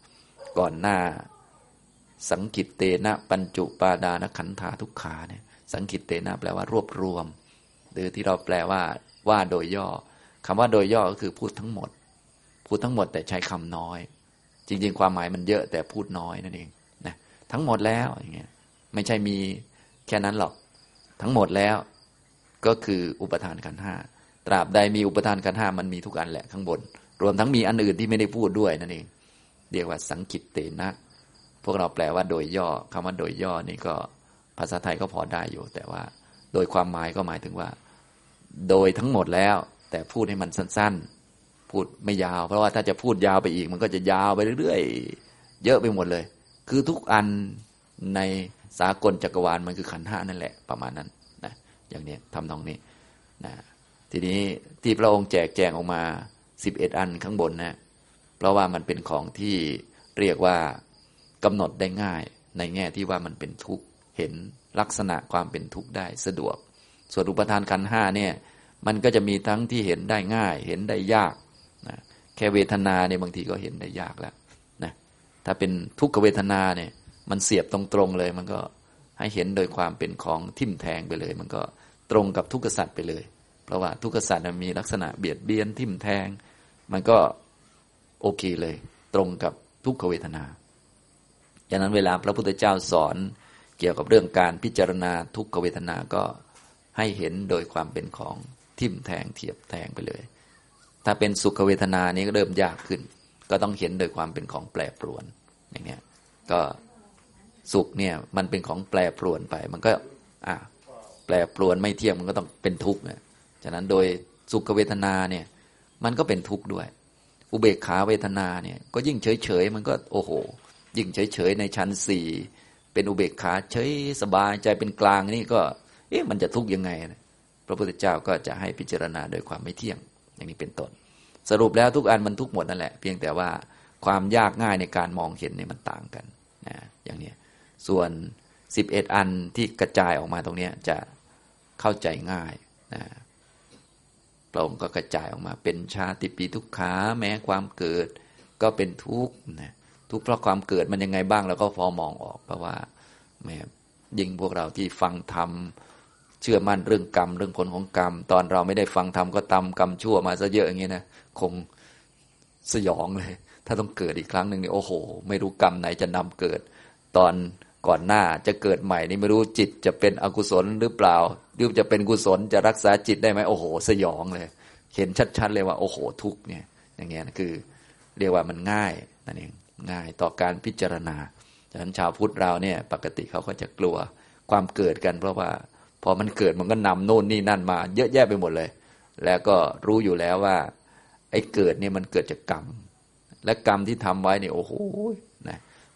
ก่อนหน้า สังกิตเตนะปัญจุปาดานขันธาทุกขาเนี่ยสังกิตเตนะแปลว่ารวบรวม หรือที่เราแปลว่าว่าโดยย่อคำว่าโดยย่อก็คือพูดทั้งหมด พูดทั้งหมดแต่ใช้คำน้อย จริง ๆ ความหมายมันเยอะแต่พูดน้อยนั่นเองนะทั้งหมดแล้วอย่างเงี้ยไม่ใช่มีแค่นั้นหรอก ทั้งหมดแล้วก็คืออุปทานขันห้า ตราบใดมีอุปทานขันห้ามันมีทุกอันแหละข้างบน รวมทั้งมีอันอื่นที่ไม่ได้พูดด้วยนั่นเองเรียกว่าสังกิตเตนะพวกเราแปลว่าโดยย่อคำว่าโดยย่อนี่ก็ภาษาไทยก็พอได้อยู่ แต่ว่าโดยความหมายก็หมายถึงว่า โดยทั้งหมดแล้ว แต่พูดให้มันสั้น ๆ พูดไม่ยาว เพราะว่าถ้าจะพูดยาวไปอีก มันก็จะยาวไปเรื่อยๆ เยอะไปหมดเลย คือทุกอันในสากลจักรวาลมันคือขันห้านั่นแหละประมาณนั้นนะอย่างนี้ทำตรงนี้นะ ทีนี้ที่พระองค์แจกแจงออกมาสิบเอ็ดอันข้างบนนะเพราะว่ามันเป็นของที่เรียกว่ากำหนดได้ง่าย ในแง่ที่ว่ามันเป็นทุกข์เห็นลักษณะความเป็นทุกข์ได้สะดวก ส่วนอุปทานขันห้าเนี่ยมันก็จะมีทั้งที่เห็นได้ง่าย เห็นได้ยากนะแค่เวทนาเนี่ยบางทีก็เห็นได้ยากแล้วนะถ้าเป็นทุกขเวทนาเนี่ยมันเสียบตรงๆเลย มันก็ให้เห็นโดยความเป็นของทิ่มแทงไปเลย มันก็ตรงกับทุกขสัตว์ไปเลย เพราะว่าทุกขสัตว์มีลักษณะเบียดเบียนทิ่มแทง มันก็โอเคเลย ตรงกับทุกขเวทนาดังนั้นเวลาพระพุทธเจ้าสอนเกี่ยวกับเรื่องการพิจารณาทุกขเวทนาก็ให้เห็นโดยความเป็นของทิ่มแทงเทียบแทงไปเลย ถ้าเป็นสุขเวทนานี้ก็เริ่มยากขึ้น ก็ต้องเห็นโดยความเป็นของแปรปรวนอย่างเนี้ยก็สุขเนี่ยมันเป็นของแปรปรวนไป มันก็อ่าแปรปรวนไม่เที่ยงมันก็ต้องเป็นทุกข์เนะ ฉะนั้นโดยสุขเวทนาเนี่ยมันก็เป็นทุกข์ด้วย อุเบกขาเวทนาเนี่ยก็ยิ่งเฉยเฉยมันก็โอ้โห ยิ่งเฉยเฉยในชั้นสี่เป็นอุเบกขาเฉยสบายใจเป็นกลางนี่ก็เอ๊ะมันจะทุกข์ยังไง พระพุทธเจ้าก็จะให้พิจารณาโดยความไม่เที่ยงอย่างนี้เป็นต้นสรุปแล้วทุกอันมันทุกหมดนั่นแหละ เพียงแต่ว่าความยากง่ายในการมองเห็นเนี่ยมันต่างกันนะอย่างนี้ส่วน 11 อันที่กระจายออกมาตรงนี้จะเข้าใจง่ายนะ พระองค์ก็กระจายออกมาเป็นชาติปีทุกขาแม้ความเกิดก็เป็นทุกข์นะทุกข์เพราะความเกิดมันยังไงบ้างเราก็พอมองออก เพราะว่าแม้ยิ่งพวกเราที่ฟังธรรมเชื่อมั่นเรื่องกรรมเรื่องผลของกรรม ตอนเราไม่ได้ฟังธรรมก็ตำกรรมชั่วมาซะเยอะอย่างนี้นะคงสยองเลย ถ้าต้องเกิดอีกครั้งหนึ่งนี่โอ้โห ไม่รู้กรรมไหนจะนำเกิด ตอน ก่อนหน้าจะเกิดใหม่นี่ไม่รู้จิตจะเป็นอกุศลหรือเปล่าหรือจะเป็นกุศลจะรักษาจิตได้ไหมโอ้โห สยองเลย เห็นชัดๆเลยว่า โอ้โห ทุกเนี่ยอย่างเงี้ยคือ เรียกว่ามันง่ายนั่นเองง่ายต่อการพิจารณาฉะนั้นชาวพุทธเราเนี่ย ปกติเขาก็จะกลัวความเกิดกัน เพราะว่า พอมันเกิดมันก็นำโน่นนี่นั่นมา เยอะแยะไปหมดเลย แล้วก็รู้อยู่แล้วว่า ไอ้เกิดเนี่ยมันเกิดจากกรรม และกรรมที่ทำไว้เนี่ยโอ้โห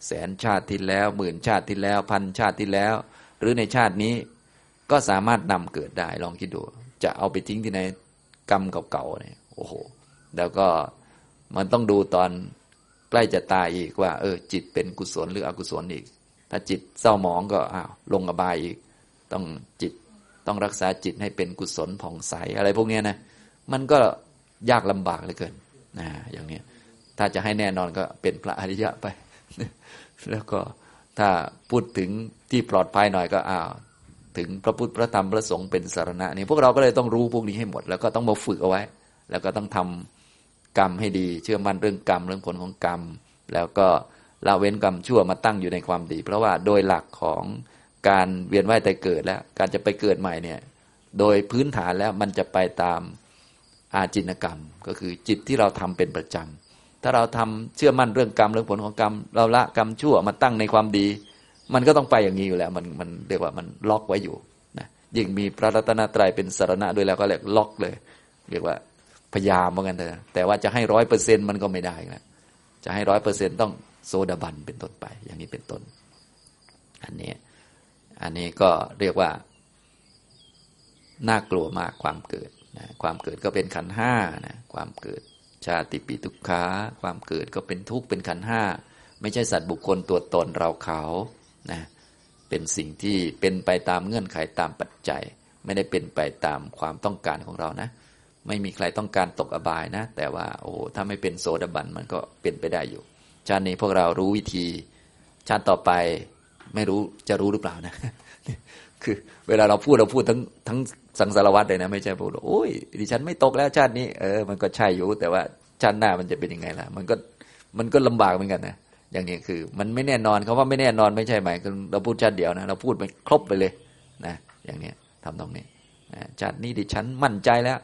แสนชาติที่แล้ว หมื่นชาติที่แล้วพันชาติที่แล้ว หรือในชาตินี้ก็สามารถนำเกิดได้ลองคิดดู จะเอาไปทิ้งที่ไหนกรรมเก่าๆเนี่ยโอ้โห แล้วก็มันต้องดูตอนใกล้จะตายอีกว่า เออ จิตเป็นกุศลหรืออกุศลอีก ถ้าจิตเศร้าหมองก็อ้าวลงอบายอีก ต้องจิตต้องรักษาจิตให้เป็นกุศลผ่องใสอะไรพวกนี้นะมันก็ยากลำบากเหลือเกินนะอย่างนี้ถ้าจะให้แน่นอนก็เป็นพระอริยะไป แล้วก็ถ้าพูดถึงที่ปลอดภัยหน่อยก็อ้าวถึงพระพุทธพระธรรมพระสงฆ์เป็นสารณะนี่พวกเราก็เลยต้องรู้พวกนี้ให้หมด แล้วก็ต้องมาฝึกเอาไว้ แล้วก็ต้องทำกรรมให้ดี เชื่อมั่นเรื่องกรรมเรื่องผลของกรรม แล้วก็ละเว้นกรรมชั่วมาตั้งอยู่ในความดี เพราะว่าโดยหลักของการเวียนว่ายตายเกิดแล้ว การจะไปเกิดใหม่เนี่ยโดยพื้นฐานแล้วมันจะไปตามอาจินกรรม ก็คือจิตที่เราทำเป็นประจำ ถ้าเราทำเชื่อมั่นเรื่องกรรมเรื่องผลของกรรม เราละกรรมชั่วมาตั้งในความดี มันก็ต้องไปอย่างนี้อยู่แล้ว มันมันเรียกว่ามันล็อกไว้อยู่นะยิ่งมีพระรัตนตรัยเป็นสารณะด้วยแล้วก็เรียกล็อกเลย เรียกว่าพยายามเหมือนกันเถอะแต่ว่าจะให้ร้อยเปอร์เซ็นต์มันก็ไม่ได้นะจะให้ร้อยเปอร์เซ็นต้องโซดาบันเป็นต้นไป อย่างนี้เป็นต้น อันนี้อันนี้ก็เรียกว่าน่ากลัวมากความเกิดนะความเกิดก็เป็นขันห้านะความเกิด ชาติปีทุกขาความเกิดก็เป็นทุกข์เป็นขันห้าไม่ใช่สัตว์บุคคลตัวตนเราเขานะเป็นสิ่งที่เป็นไปตามเงื่อนไขตามปัจจัย ไม่ได้เป็นไปตามความต้องการของเรานะ ไม่มีใครต้องการตกอบายนะ แต่ว่าโอ้ถ้าไม่เป็นโซดาบันมันก็เป็นไปได้อยู่ ชาตินี้พวกเรารู้วิธี ชาติต่อไปไม่รู้จะรู้หรือเปล่านะ คือ เวลาเราพูดเราพูดทั้งทั้ง สังสารวัตรเลยนะไม่ใช่พูดโอ้ยดิฉันไม่ตกแล้วชาตินี้เออมันก็ใช่อยู่แต่ว่าชาติหน้ามันจะเป็นยังไงล่ะ มันก็มันก็ลำบากเหมือนกันนะอย่างนี้คือ มันไม่แน่นอนเขาว่าไม่แน่นอนไม่ใช่หมายคือเราพูดชาติเดียวนะเราพูดไปครบไปเลยนะอย่างนี้ทำตรงนี้ชาตินี้ดิฉันมั่นใจแล้ว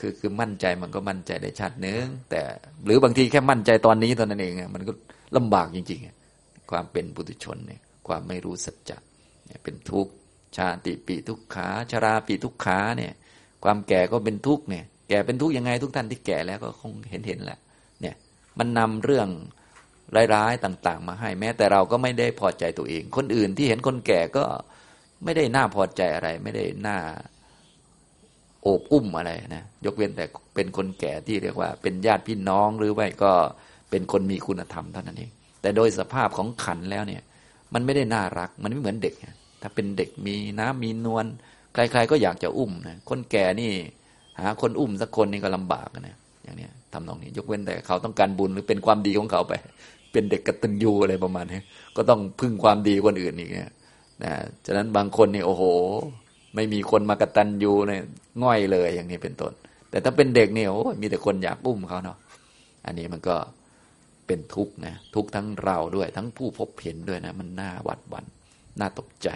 คือคือมั่นใจมันก็มั่นใจในชาติหนึ่งแต่หรือบางทีแค่มั่นใจตอนนี้ตอนนั้นเองมันก็ลำบากจริงๆความเป็นปุถุชนเนี่ยความไม่รู้สัจจะเนี่ยเป็นทุกข์ ชาติปีทุกขาชราปีทุกขาเนี่ย ความแก่ก็เป็นทุกข์เนี่ย แก่เป็นทุกข์ยังไงทุกท่านที่แก่แล้วก็คงเห็นเห็นแหละเนี่ยมันนำเรื่องร้ายๆต่าง ๆ มาให้แม้ แต่เราก็ไม่ได้พอใจตัวเอง คนอื่นที่เห็นคนแก่ก็ไม่ได้น่าพอใจอะไร ไม่ได้น่าโอบอุ้มอะไรนะยกเว้นแต่เป็นคนแก่ที่เรียกว่า เป็นญาติพี่น้องหรือไม่ก็เป็นคนมีคุณธรรมเท่านั้นเองแต่โดยสภาพของขันแล้วเนี่ย มันไม่ได้น่ารัก มันไม่เหมือนเด็ก ถ้าเป็นเด็กมีน้ำมีนวลใคร ๆ ก็อยากจะอุ้มนะคนแก่นี่ หาคนอุ้มสักคนนี่ก็ลำบากนะอย่างนี้ทำตรงนี้ ยกเว้นแต่เขาต้องการบุญหรือเป็นความดีของเขาไป เป็นเด็กกตัญญูอะไรประมาณนี้ก็ต้องพึ่งความดีคนอื่นอีกเนี่ยนะฉะนั้นบางคนนี่โอ้โห ไม่มีคนมากตัญญูเนี่ยง่อยเลยอย่างนี้เป็นต้น แต่ถ้าเป็นเด็กเนี่ยโอ้มีแต่คนอยากอุ้มเขาเนาะอันนี้มันก็เป็นทุกข์นะทุกข์ทั้งเราด้วย ทั้งผู้พบเห็นด้วยนะ มันน่าหวัดหวัน่น น่าตกใจ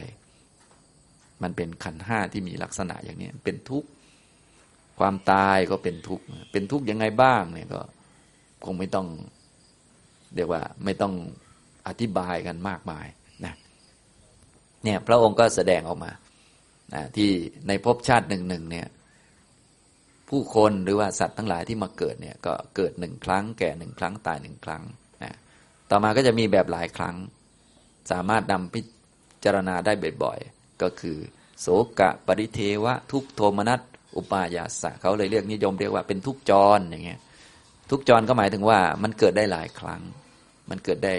มันเป็นขันห้าที่มีลักษณะอย่างนี้เป็นทุกข์ความตายก็เป็นทุกข์เป็นทุกข์ยังไงบ้างเนี่ยก็ คงไม่ต้องเรียกว่า ไม่ต้องอธิบายกันมากมายนะเนี่ยพระองค์ก็แสดงออกมานะที่ในภพชาติหนึ่งหนึ่งเนี่ย ผู้คนหรือว่าสัตว์ทั้งหลายที่มาเกิดเนี่ย ก็เกิดหนึ่งครั้ง แก่หนึ่งครั้งตายหนึ่งครั้งนะต่อมาก็จะมีแบบหลายครั้ง สามารถนำพิ จารณาได้บ่อยๆ ก็คือ โสกะปริเทวะ ทุกโทมนัสอุปายาสะเขาเลยเรียกนิยมเรียกว่าเป็นทุกจรอย่างเงี้ยทุกจรก็หมายถึงว่ามันเกิดได้หลายครั้ง มันเกิดได้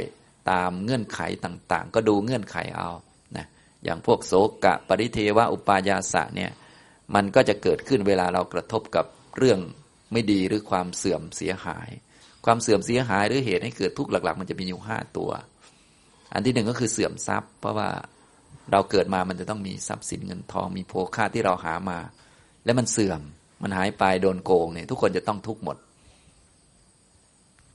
ตามเงื่อนไขต่างๆ ก็ดูเงื่อนไขเอานะอย่างพวกโสกะปริเทวะอุปายาสะเนี่ยมันก็จะเกิดขึ้นเวลาเรากระทบกับเรื่องไม่ดีหรือความเสื่อมเสียหาย ความเสื่อมเสียหายหรือเหตุให้เกิดทุกข์หลักๆ มันจะมีอยู่ห้าตัว อันที่หนึ่งก็คือเสื่อมทรัพย์ เพราะว่า เราเกิดมามันจะต้องมีทรัพย์สินเงินทองมีโภคาที่เราหามา แล้วมันเสื่อม มันหายไปโดนโกงเนี่ยทุกคนจะต้องทุกข์หมด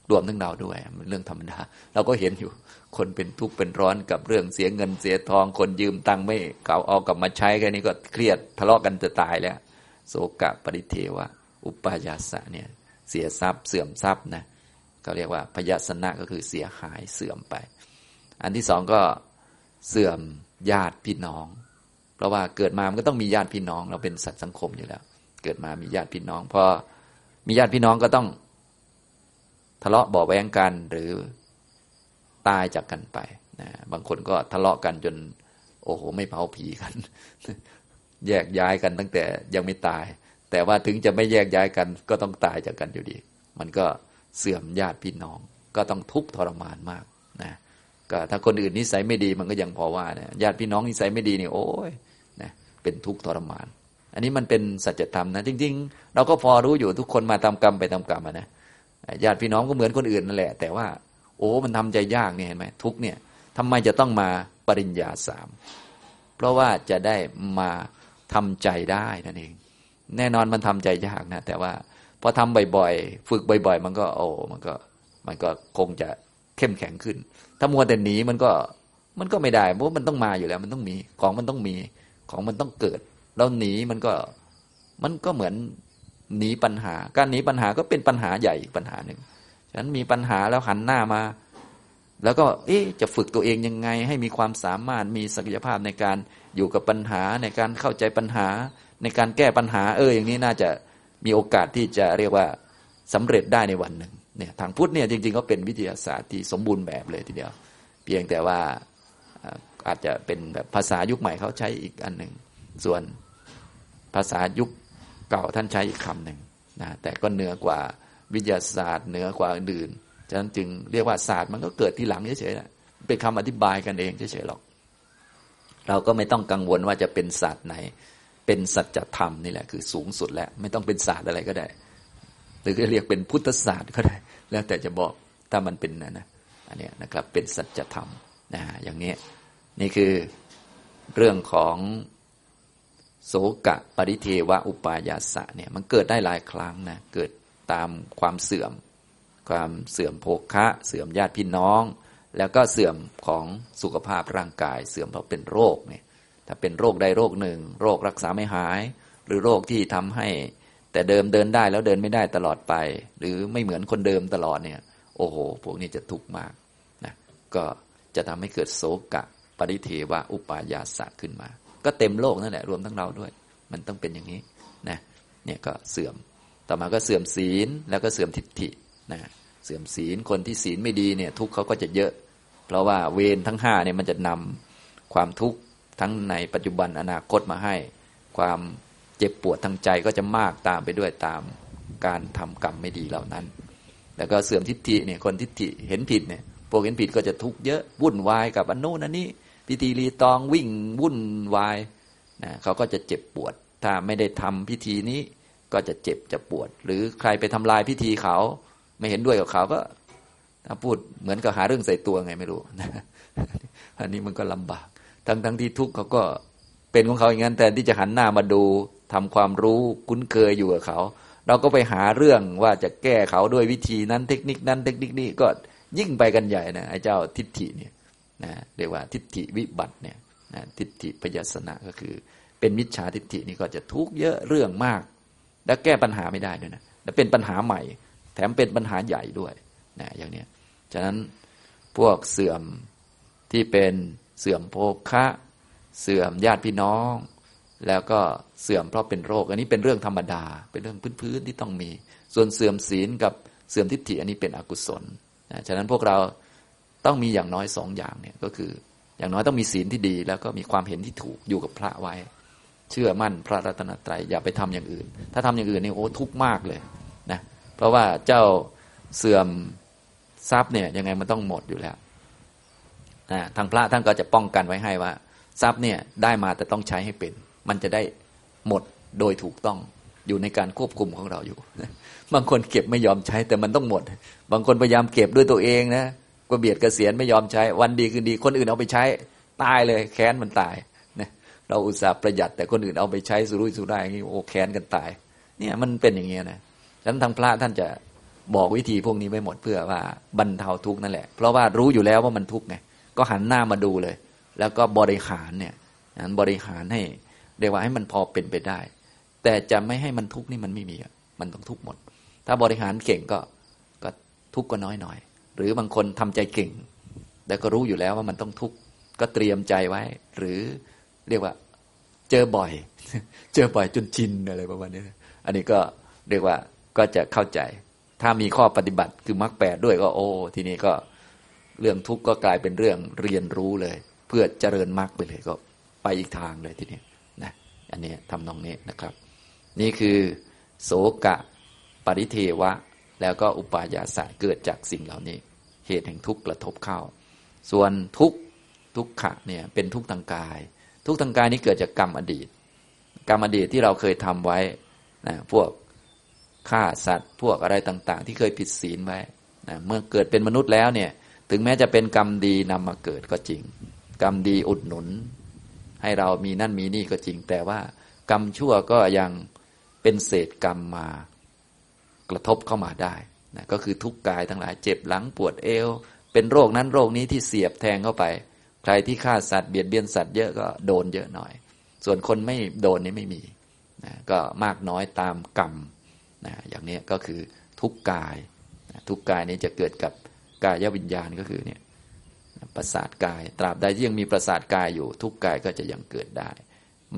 รวมทั้งเราด้วยมันเรื่องธรรมดา เราก็เห็นอยู่ คนเป็นทุกข์เป็นร้อนกับเรื่องเสียเงินเสียทอง คนยืมตังค์ไม่เขาเอากลับมาใช้แค่นี้ก็เครียดทะเลาะกันจะตายแล้ว โศกะปริเทวะ อุปายาสะเนี่ยเสียทรัพย์เสื่อมทรัพย์นะเขาเรียกว่าพยาสนะก็คือเสียหายเสื่อมไป อันที่สองก็เสื่อม ญาติพี่น้อง เพราะว่าเกิดมามันก็ต้องมีญาติพี่น้อง เราเป็นสัตว์สังคมอยู่แล้ว เกิดมามีญาติพี่น้องพอมีญาติพี่น้องก็ต้อง ทะเลาะบาแวงกันหรือตายจากกันไปนะบางคนก็ทะเลาะกันจน โอ้โห ไม่เผาผีกัน แยกย้ายกันตั้งแต่ยังไม่ตาย แต่ว่าถึงจะไม่แยกย้ายกัน ก็ต้องตายจากกันอยู่ดี มันก็เสื่อมญาติพี่น้อง ก็ต้องทุกข์ทรมานมาก ก็ถ้าคนอื่นนิสัยไม่ดีมันก็ยังพอว่าเนี่ยญาติพี่น้องนิสัยไม่ดีนี่โอ้ยนะเป็นทุกข์ทรมาน อันนี้มันเป็นสัจธรรมนะจริง ๆ เราก็พอรู้อยู่ทุกคนมาตามกรรมไปตามกรรมนะญาติพี่น้องก็เหมือนคนอื่นนั่นแหละ แต่ว่า โอ้มันทำใจยากเนี่ยเห็นไหมทุกเนี่ยทำไมจะต้องมาปริญญาสามเพราะว่าจะได้มาทำใจได้นั่นเอง แน่นอนมันทำใจยากนะแต่ว่าพอทำบ่อยๆ ฝึกบ่อย ๆ มันก็โอ้มันก็มันก็คงจะ เข้มแข็งขึ้น ถ้ามัวแต่หนีมันก็มันก็ไม่ได้เพราะมันต้องมาอยู่แล้ว มันต้องมีของมันต้องมีของมันต้องเกิด แล้วหนีมันก็มันก็เหมือนหนีปัญหา การหนีปัญหาก็เป็นปัญหาใหญ่ปัญหาหนึ่งฉะนั้นมีปัญหาแล้วหันหน้ามา แล้วก็เอ๊ะจะฝึกตัวเองยังไง ให้มีความสามารถมีศักยภาพในการอยู่กับปัญหาในการเข้าใจปัญหา ในการแก้ปัญหา เอออย่างนี้น่าจะมีโอกาสที่จะเรียกว่าสำเร็จได้ในวันหนึ่ง เนี่ยทางพุทธเนี่ยจริงๆก็เป็นวิทยาศาสตร์ที่สมบูรณ์แบบเลยทีเดียว เพียงแต่ว่าอาจจะเป็นแบบภาษายุคใหม่เขาใช้อีกอันหนึ่งส่วนภาษายุคเก่าท่านใช้อีกคำหนึ่งนะแต่ก็เหนือกว่าวิทยาศาสตร์เหนือกว่าอื่นฉะนั้นจึงเรียกว่าศาสตร์มันก็เกิดที่หลังเฉยๆนะเป็นคำอธิบายกันเองเฉยๆหรอก เราก็ไม่ต้องกังวลว่าจะเป็นศาสตร์ไหน เป็นสัจธรรมนี่แหละคือสูงสุดแล้ว ไม่ต้องเป็นศาสตร์อะไรก็ได้ หรือเรียกเป็นพุทธศาสตร์ก็ได้ แล้วแต่จะบอกถ้ามันเป็นนะนะอันนี้นะครับเป็นสัจธรรมนะอย่างนี้นี่คือเรื่องของโสกะปริเทวะอุปายาสะเนี่ยมันเกิดได้หลายครั้งนะเกิดตามความเสื่อม ความเสื่อมโภคะ เสื่อมญาติพี่น้อง แล้วก็เสื่อมของสุขภาพร่างกาย เสื่อมเพราะเป็นโรคเนี่ยถ้าเป็นโรคใดโรคหนึ่ง โรครักษาไม่หาย หรือโรคที่ทำให้ แต่เดิมเดินได้แล้วเดินไม่ได้ตลอดไป หรือไม่เหมือนคนเดิมตลอดเนี่ย โอ้โห พวกนี้จะทุกข์มากนะก็จะทำให้เกิดโศกะปริเทวะอุปายาสะขึ้นมา ก็เต็มโลกนั่นแหละรวมทั้งเราด้วย มันต้องเป็นอย่างนี้นะเนี่ยก็เสื่อมต่อมาก็เสื่อมศีลแล้วก็เสื่อมทิฏฐินะเสื่อมศีลคนที่ศีลไม่ดีเนี่ยทุกเขาก็จะเยอะ เพราะว่าเวรทั้งห้าเนี่ยมันจะนำความทุกข์ทั้งในปัจจุบันอนาคตมาให้ ความ เจ็บปวดทางใจก็จะมากตามไปด้วยตามการทำกรรมไม่ดีเหล่านั้น แล้วก็เสื่อมทิฏฐิเนี่ยคนทิฏฐิเห็นผิดเนี่ยพวกเห็นผิดก็จะทุกข์เยอะวุ่นวายกับอันโน้นอันนี้ พิธีรีตองวิ่งวุ่นวายนะเขาก็จะเจ็บปวด ถ้าไม่ได้ทำพิธีนี้ก็จะเจ็บจะปวด หรือใครไปทำลายพิธีเขา ไม่เห็นด้วยกับเขาก็ถ้าพูดเหมือนกับหาเรื่องใส่ตัวไงไม่รู้อันนี้มันก็ลำบาก ทั้งทั้งที่ทุกข์เขาก็เป็นของเขาอย่างนั้นแต่ที่จะหันหน้ามาดู ทำความรู้คุ้นเคยอยู่กับเขา เราก็ไปหาเรื่องว่าจะแก้เขาด้วยวิธีนั้นเทคนิคนั้น เทคนิคนี้ก็ยิ่งไปกันใหญ่นะไอ้เจ้าทิฏฐิเนี่ยนะเรียกว่าทิฏฐิวิบัติเนี่ยนะทิฏฐิพยสนะก็คือ เป็นมิจฉาทิฏฐินี่ก็จะทุกข์เยอะเรื่องมาก และแก้ปัญหาไม่ได้ด้วยนะและเป็นปัญหาใหม่ แถมเป็นปัญหาใหญ่ด้วยนะอย่างนี้ฉะนั้นพวกเสื่อมที่เป็นเสื่อมโภคะ เสื่อมญาติพี่น้อง แล้วก็เสื่อมเพราะเป็นโรค อันนี้เป็นเรื่องธรรมดา เป็นเรื่องพื้นๆที่ต้องมี ส่วนเสื่อมศีลกับเสื่อมทิฏฐิอันนี้เป็นอกุศลนะฉะนั้นพวกเราต้องมีอย่างน้อยสองอย่างเนี่ยก็คือ อย่างน้อยต้องมีศีลที่ดี แล้วก็มีความเห็นที่ถูกอยู่กับพระไว้ เชื่อมั่นพระรัตนตรัยอย่าไปทำอย่างอื่น ถ้าทำอย่างอื่นนี่โอ้ทุกข์มากเลยนะเพราะว่าเจ้าเสื่อมทรัพย์เนี่ยยังไงมันต้องหมดอยู่แล้วนะทางพระท่านก็จะป้องกันไว้ให้ว่า ทรัพย์เนี่ยได้มาแต่ต้องใช้ให้เป็น มันจะได้หมดโดยถูกต้องอยู่ในการควบคุมของเราอยู่ บางคนเก็บไม่ยอมใช้แต่มันต้องหมด บางคนพยายามเก็บด้วยตัวเองนะก็เบียดกเกษียณไม่ยอมใช้ วันดีคืนดี คนอื่นเอาไปใช้ตายเลยแค้นมันตายนะเราอุตส่าห์ประหยัด แต่คนอื่นเอาไปใช้สุรุ่ยสุร่ายงี้โอ้แค้นกันตาย เนี่ยมันเป็นอย่างเงี้ยนะฉะนั้นทางพระท่านจะบอกวิธีพวกนี้ไม่หมดเพื่อว่าบรรเทาทุกข์นั่นแหละ เพราะว่ารู้อยู่แล้วว่ามันทุกข์ไงก็หันหน้ามาดูเลย แล้วก็บริหารเนี่ยบริหารให้ เรียกว่าให้มันพอเป็นไปได้ แต่จะไม่ให้มันทุกข์นี่มันไม่มีมันต้องทุกข์หมด ถ้าบริหารเก่งก็ก็ทุกข์ก็น้อยหน่อย หรือบางคนทำใจเก่ง แต่ก็รู้อยู่แล้วว่ามันต้องทุกข์ก็เตรียมใจไว้ หรือเรียกว่าเจอบ่อย เจอบ่อยจนชินอะไรประมาณนี้อันนี้ก็เรียกว่าก็จะเข้าใจ ถ้ามีข้อปฏิบัติคือมรรคแปดด้วยก็โอ้ ทีนี้ก็เรื่องทุกข์ก็กลายเป็นเรื่องเรียนรู้เลย เพื่อเจริญมรรคไปเลยก็ไปอีกทางเลยทีนี้ อันนี้ทำนองนี้นะครับ นี่คือโสกะปริเทวะ แล้วก็อุปายาสะเกิดจากสิ่งเหล่านี้ เหตุแห่งทุกข์กระทบเข้า ส่วนทุกทุกขะเนี่ยเป็นทุกข์ทางกาย ทุกข์ทางกายนี้เกิดจากกรรมอดีต กรรมอดีตที่เราเคยทำไว้นะพวกฆ่าสัตว์ พวกอะไรต่างๆ ที่เคยผิดศีลไว้นะเมื่อเกิดเป็นมนุษย์แล้วเนี่ยถึงแม้จะเป็นกรรมดีนำมาเกิดก็จริง กรรมดีอุดหนุน ให้เรามีนั่นมีนี่ก็จริง แต่ว่ากรรมชั่วก็ยังเป็นเศษกรรมมากระทบเข้ามาได้นะก็คือทุกกายทั้งหลายเจ็บหลังปวดเอว เป็นโรคนั้นโรคนี้ที่เสียบแทงเข้าไป ใครที่ฆ่าสัตว์เบียดเบียนสัตว์เยอะก็โดนเยอะหน่อย ส่วนคนไม่โดนนี่ไม่มีนะก็มากน้อยตามกรรมนะอย่างนี้ก็คือทุกกายนะทุกกายนี้จะเกิดกับกายวิญญาณก็คือเนี่ย ประสาทกาย ตราบใดที่ยังมีประสาทกายอยู่ ทุกกายก็จะยังเกิดได้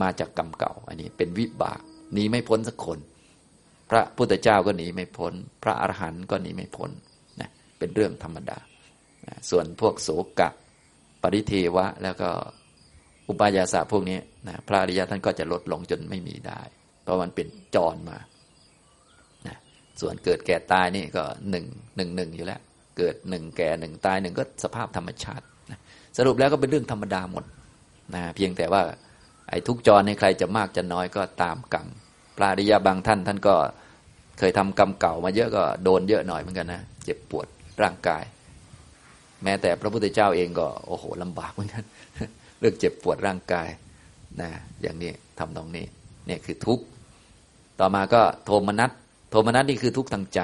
มาจากกรรมเก่า อันนี้เป็นวิบากหนีไม่พ้นสักคน พระพุทธเจ้าก็หนีไม่พ้น พระอรหันต์ก็หนีไม่พ้นนะเป็นเรื่องธรรมดานะส่วนพวกโสกะ ปริเทวะ แล้วก็อุปายาสะพวกนี้นะพระอริยะท่านก็จะลดลงจนไม่มีได้ เพราะมันเป็นจรมานะส่วนเกิดแก่ตายนี่ก็หนึ่งหนึ่งหนึ่งอยู่แล้วเกิดหนึ่งแก่หนึ่งตายหนึ่งก็สภาพธรรมชาติ สรุปแล้วก็เป็นเรื่องธรรมดาหมดนะเพียงแต่ว่าไอ้ทุกจรในใครจะมากจะน้อยก็ตามกรรมพระอริยาบางท่านท่านก็เคยทำกรรมเก่ามาเยอะก็โดนเยอะหน่อยเหมือนกันนะเจ็บปวดร่างกาย แม้แต่พระพุทธเจ้าเองก็โอ้โหลำบากเหมือนกันเรื่องเจ็บปวดร่างกายนะอย่างนี้ทำตรงนี้เนี่ยคือทุกข์ต่อมาก็โทมนัสโทมนัสนี่คือทุกข์ทางใจ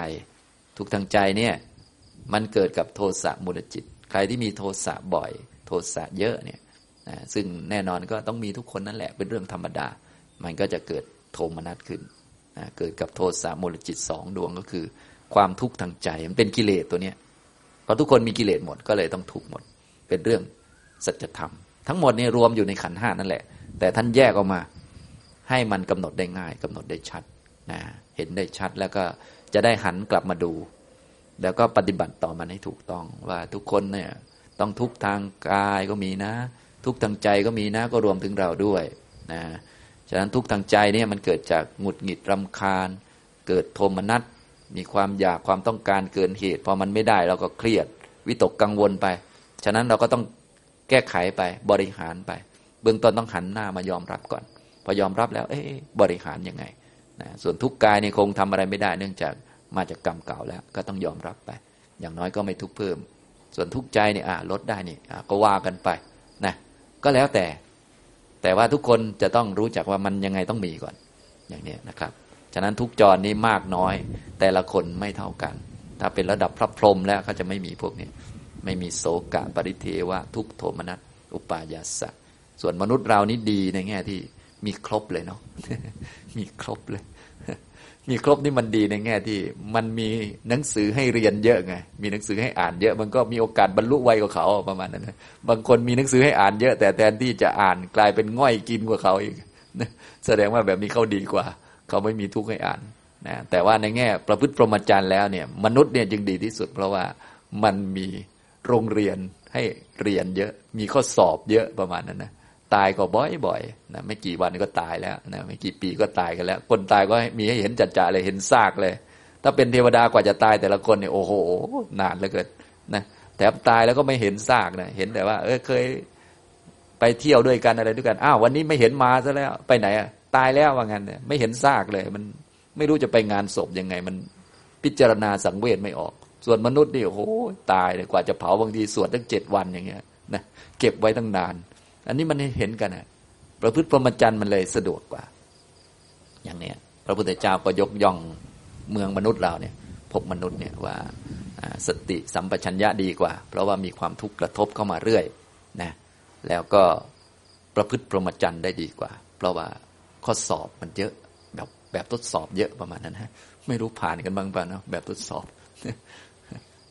ทุกข์ทางใจเนี่ยมันเกิดกับโทสะมูลจิต ใครที่มีโทสะบ่อย โทสะเยอะเนี่ยนะซึ่งแน่นอนก็ต้องมีทุกคนนั่นแหละเป็นเรื่องธรรมดา มันก็จะเกิดโทมนัสขึ้นนะเกิดกับโทสะมูลจิตสองดวงก็คือ ความทุกข์ทางใจมันเป็นกิเลสตัวเนี้ยพอทุกคนมีกิเลสหมดก็เลยต้องทุกข์หมด เป็นเรื่องสัจธรรม ทั้งหมดนี่รวมอยู่ในขันห้านั่นแหละ แต่ท่านแยกออกมา ให้มันกำหนดได้ง่ายกำหนดได้ชัดนะเห็นได้ชัดแล้วก็จะได้หันกลับมาดู แล้วก็ปฏิบัติต่อมันให้ถูกต้องว่าทุกคนเนี่ย ต้องทุกทางกายก็มีนะ ทุกทางใจก็มีนะก็รวมถึงเราด้วยนะฉะนั้นทุกทางใจเนี่ยมันเกิดจากหงุดหงิดรำคาญ เกิดโทมนัสมีความอยากความต้องการเกินเหตุพอมันไม่ได้เราก็เครียด วิตกกังวลไป ฉะนั้นเราก็ต้องแก้ไขไปบริหารไป เบื้องต้นต้องหันหน้ามายอมรับก่อน พอยอมรับแล้ว เอ๊บริหารยังไงนะส่วนทุกกายนี่คงทำอะไรไม่ได้ เนื่องจากมาจากกรรมเก่าแล้ว ก็ต้องยอมรับไป อย่างน้อยก็ไม่ทุกเพิ่ม ส่วนทุกข์ใจเนี่ยลดได้นี่ก็ว่ากันไปนะก็แล้วแต่ แต่ว่าทุกคนจะต้องรู้จักว่ามันยังไงต้องมีก่อน อย่างนี้นะครับ ฉะนั้นทุกจรนี้มากน้อย แต่ละคนไม่เท่ากัน ถ้าเป็นระดับพระพรหมแล้วเขาจะไม่มีพวกนี้ไม่มีโศกะปริเทวะทุกโทมนัสอุปายาสะส่วนมนุษย์เรานี่ดีในแง่ที่มีครบเลยเนาะมีครบเลย มีครบนี่มันดีในแง่ที่มันมีหนังสือให้เรียนเยอะไงมีหนังสือให้อ่านเยอะ มันก็มีโอกาสบรรลุไวกว่าเขาประมาณนั้นนะบางคนมีหนังสือให้อ่านเยอะ แต่แทนที่จะอ่านกลายเป็นง่อยกินกว่าเขาอีกแสดงว่าแบบนี้เขาดีกว่า เขาไม่มีทุกข์ให้อ่านนะแต่ว่าในแง่ประพฤติพรหมจรรย์แล้วเนี่ยมนุษย์เนี่ยจึงดีที่สุด เพราะว่ามันมีโรงเรียนให้เรียนเยอะ มีข้อสอบเยอะประมาณนั้นนะ ตายก็บ่อยๆนะไม่กี่วันก็ตายแล้วนะไม่กี่ปีก็ตายกันแล้ว คนตายก็มีให้เห็นจัดจ่าเลยเห็นซากเลย ถ้าเป็นเทวดากว่าจะตายแต่ละคนเนี่ยโอ้โหนานเหลือเกินนะแต่ตายแล้วก็ไม่เห็นซากนะเห็นแต่ว่า เออเคยไปเที่ยวด้วยกันอะไรด้วยกันอ้าววันนี้ไม่เห็นมาซะแล้วไปไหนอะตายแล้วว่างั้นเนี่ยไม่เห็นซากเลย มันไม่รู้จะไปงานศพยังไง มันพิจารณาสังเวชไม่ออก ส่วนมนุษย์นี่โอ้โหตายเลยกว่าจะเผาบางทีสวดตั้งเจ็ดวันอย่างเงี้ยนะเก็บไว้ตั้งนาน อันนี้มันเห็นกันนะประพฤติพรหมจรรย์มันเลยสะดวกกว่า อย่างเนี้ยพระพุทธเจ้าก็ยกย่องเมืองมนุษย์เราเนี่ย พบมนุษย์เนี่ยว่าสติสัมปชัญญะดีกว่า เพราะว่ามีความทุกข์กระทบเข้ามาเรื่อยนะแล้วก็ประพฤติพรหมจรรย์ได้ดีกว่า เพราะว่าข้อสอบมันเยอะแบบแบบทดสอบเยอะประมาณนั้นฮะไม่รู้ผ่านกันบ้างป่ะเนาะแบบทดสอบ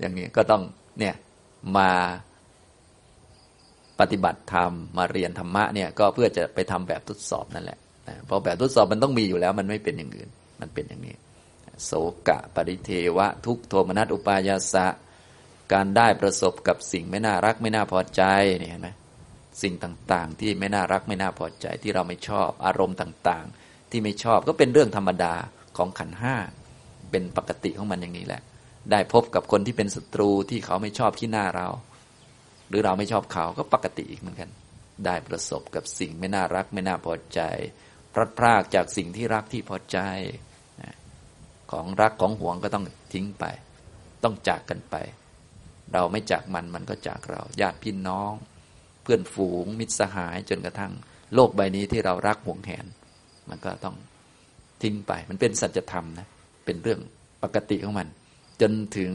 อย่างนี้ก็ต้องเนี่ยมา ปฏิบัติธรรมมาเรียนธรรมะเนี่ยก็เพื่อจะไปทำแบบทดสอบนั่นแหละเพราะแบบทดสอบมันต้องมีอยู่แล้ว มันไม่เป็นอย่างอื่น มันเป็นอย่างนี้ โสกะปริเทวะ ทุกโทมนัสอุปายาสะ การได้ประสบกับสิ่งไม่น่ารักไม่น่าพอใจเนี่ยเห็นไหมสิ่งต่างๆ ที่ไม่น่ารักไม่น่าพอใจที่เราไม่ชอบอารมณ์ต่างๆ ที่ไม่ชอบก็เป็นเรื่องธรรมดาของขันห้าเป็นปกติของมันอย่างนี้แหละ ได้พบกับคนที่เป็นศัตรูที่เขาไม่ชอบที่หน้าเรา หรือเราไม่ชอบเขาก็ปกติอีกเหมือนกัน ได้ประสบกับสิ่งไม่น่ารักไม่น่าพอใจ พลัดพรากจากสิ่งที่รักที่พอใจของรักของห่วงก็ต้องทิ้งไป ต้องจากกันไป เราไม่จากมันมันก็จากเราญาติพี่น้อง เพื่อนฝูงมิตรสหายจนกระทั่ง โลกใบนี้ที่เรารักห่วงแหน มันก็ต้องทิ้งไป มันเป็นสัจธรรมนะเป็นเรื่องปกติของมัน จนถึง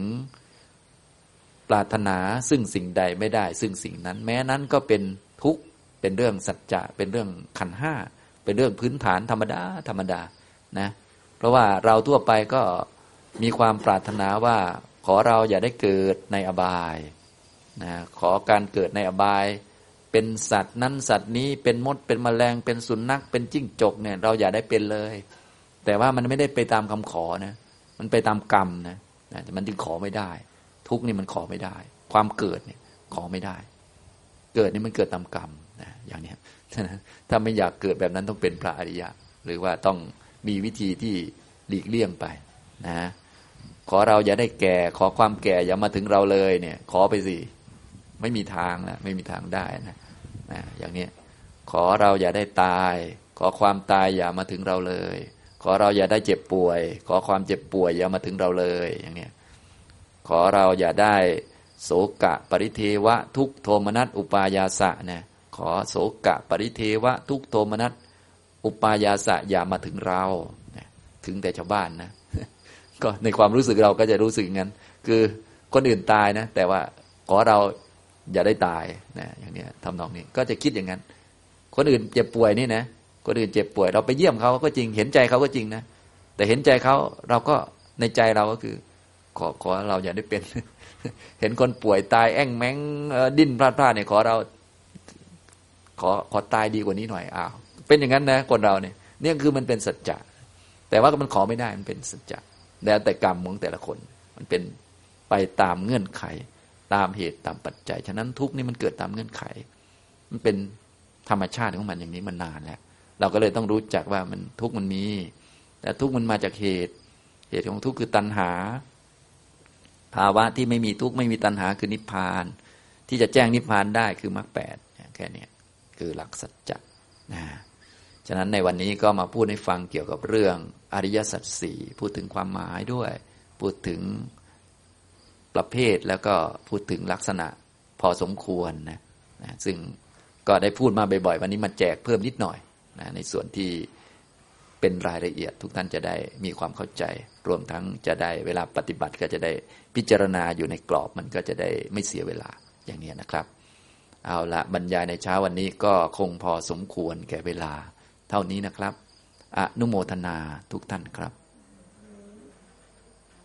ปรารถนาซึ่งสิ่งใดไม่ได้ ซึ่งสิ่งนั้น แม้นั้นก็เป็นทุกข์เป็นเรื่องสัจจะเป็นเรื่องขันห้าเป็นเรื่องพื้นฐานธรรมดาธรรมดานะเพราะว่าเราทั่วไปก็มีความปรารถนาว่าขอเราอย่าได้เกิดในอบายนะขอการเกิดในอบาย เป็นสัตว์นั้นสัตว์นี้เป็นมดเป็นแมลงเป็นสุนัขเป็นจิ้งจกเนี่ยเราอย่าได้เป็นเลย แต่ว่ามันไม่ได้ไปตามคำขอนะมันไปตามกรรมนะแต่มันจึงขอไม่ได้ ทุกนี่มันขอไม่ได้ ความเกิดเนี่ยขอไม่ได้ เกิดนี่มันเกิดตามกรรมนะอย่างนี้ถ้าไม่อยากเกิดแบบนั้นต้องเป็นพระอริยะ หรือว่าต้องมีวิธีที่หลีกเลี่ยงไปนะขอเราอย่าได้แก่ ขอความแก่อย่ามาถึงเราเลยเนี่ย ขอไปสิไม่มีทางนะไม่มีทางได้นะนะอย่างนี้ขอเราอย่าได้ตาย ขอความตายอย่ามาถึงเราเลย ขอเราอย่าได้เจ็บป่วย ขอความเจ็บป่วยอย่ามาถึงเราเลยอย่างนี้ ขอเราอย่าได้โสกะปริเทวะทุกโทมนัสอุปายาสะนะขอโสกะปริเทวะทุกโทมนัสอุปายาสะอย่ามาถึงเรา ถึงแต่ชาวบ้านนะ ก็ในความรู้สึกเราก็จะรู้สึกงั้น คือคนอื่นตายนะ แต่ว่าขอเราอย่าได้ตายนะอย่างนี้ทำนองนี้ก็จะคิดอย่างนั้น คนอื่นเจ็บป่วยนี่นะคนอื่นเจ็บป่วย เราไปเยี่ยมเขาก็จริงเห็นใจเขาก็จริงนะแต่เห็นใจเขาเราก็ในใจเราก็คือ ขอขอเราอย่าได้เป็น เห็นคนป่วยตายแอ่งแมงดิ้นพลาดพลาดเนี่ยขอเรา ขอขอตายดีกว่านี้หน่อยอ้าวเป็นอย่างนั้นนะคนเราเนี่ยเนี่ยคือมันเป็นสัจจะแต่ว่ามันขอไม่ได้มันเป็นสัจจะแล้วแต่กรรมของแต่ละคน มันเป็นไปตามเงื่อนไข ตามเหตุตามปัจจัย ฉะนั้นทุกนี่มันเกิดตามเงื่อนไข มันเป็นธรรมชาติของมันอย่างนี้มันนานแล้ว เราก็เลยต้องรู้จักว่ามันทุกมันมี แต่ทุกมันมาจากเหตุ เหตุของทุกคือตัณหา ภาวะที่ไม่มีทุกข์ไม่มีตัณหาคือนิพพาน ที่จะแจ้งนิพพานได้คือมรรคแปดแค่นี้คือหลักสัจจะนะฉะนั้นในวันนี้ก็มาพูดให้ฟังเกี่ยวกับเรื่องอริยสัจสี่พูดถึงความหมายด้วย พูดถึงประเภทแล้วก็พูดถึงลักษณะพอสมควรนะนะซึ่งก็ได้พูดมาบ่อยๆ วันนี้มาแจกเพิ่มนิดหน่อยนะในส่วนที่เป็นรายละเอียดทุกท่านจะได้มีความเข้าใจ รวมทั้งจะได้เวลาปฏิบัติก็จะได้ พิจารณาอยู่ในกรอบมันก็จะได้ไม่เสียเวลาอย่างนี้นะครับ เอาละบรรยายในเช้าวันนี้ก็คงพอสมควรแก่เวลา เท่านี้นะครับ อนุโมทนาทุกท่านครับ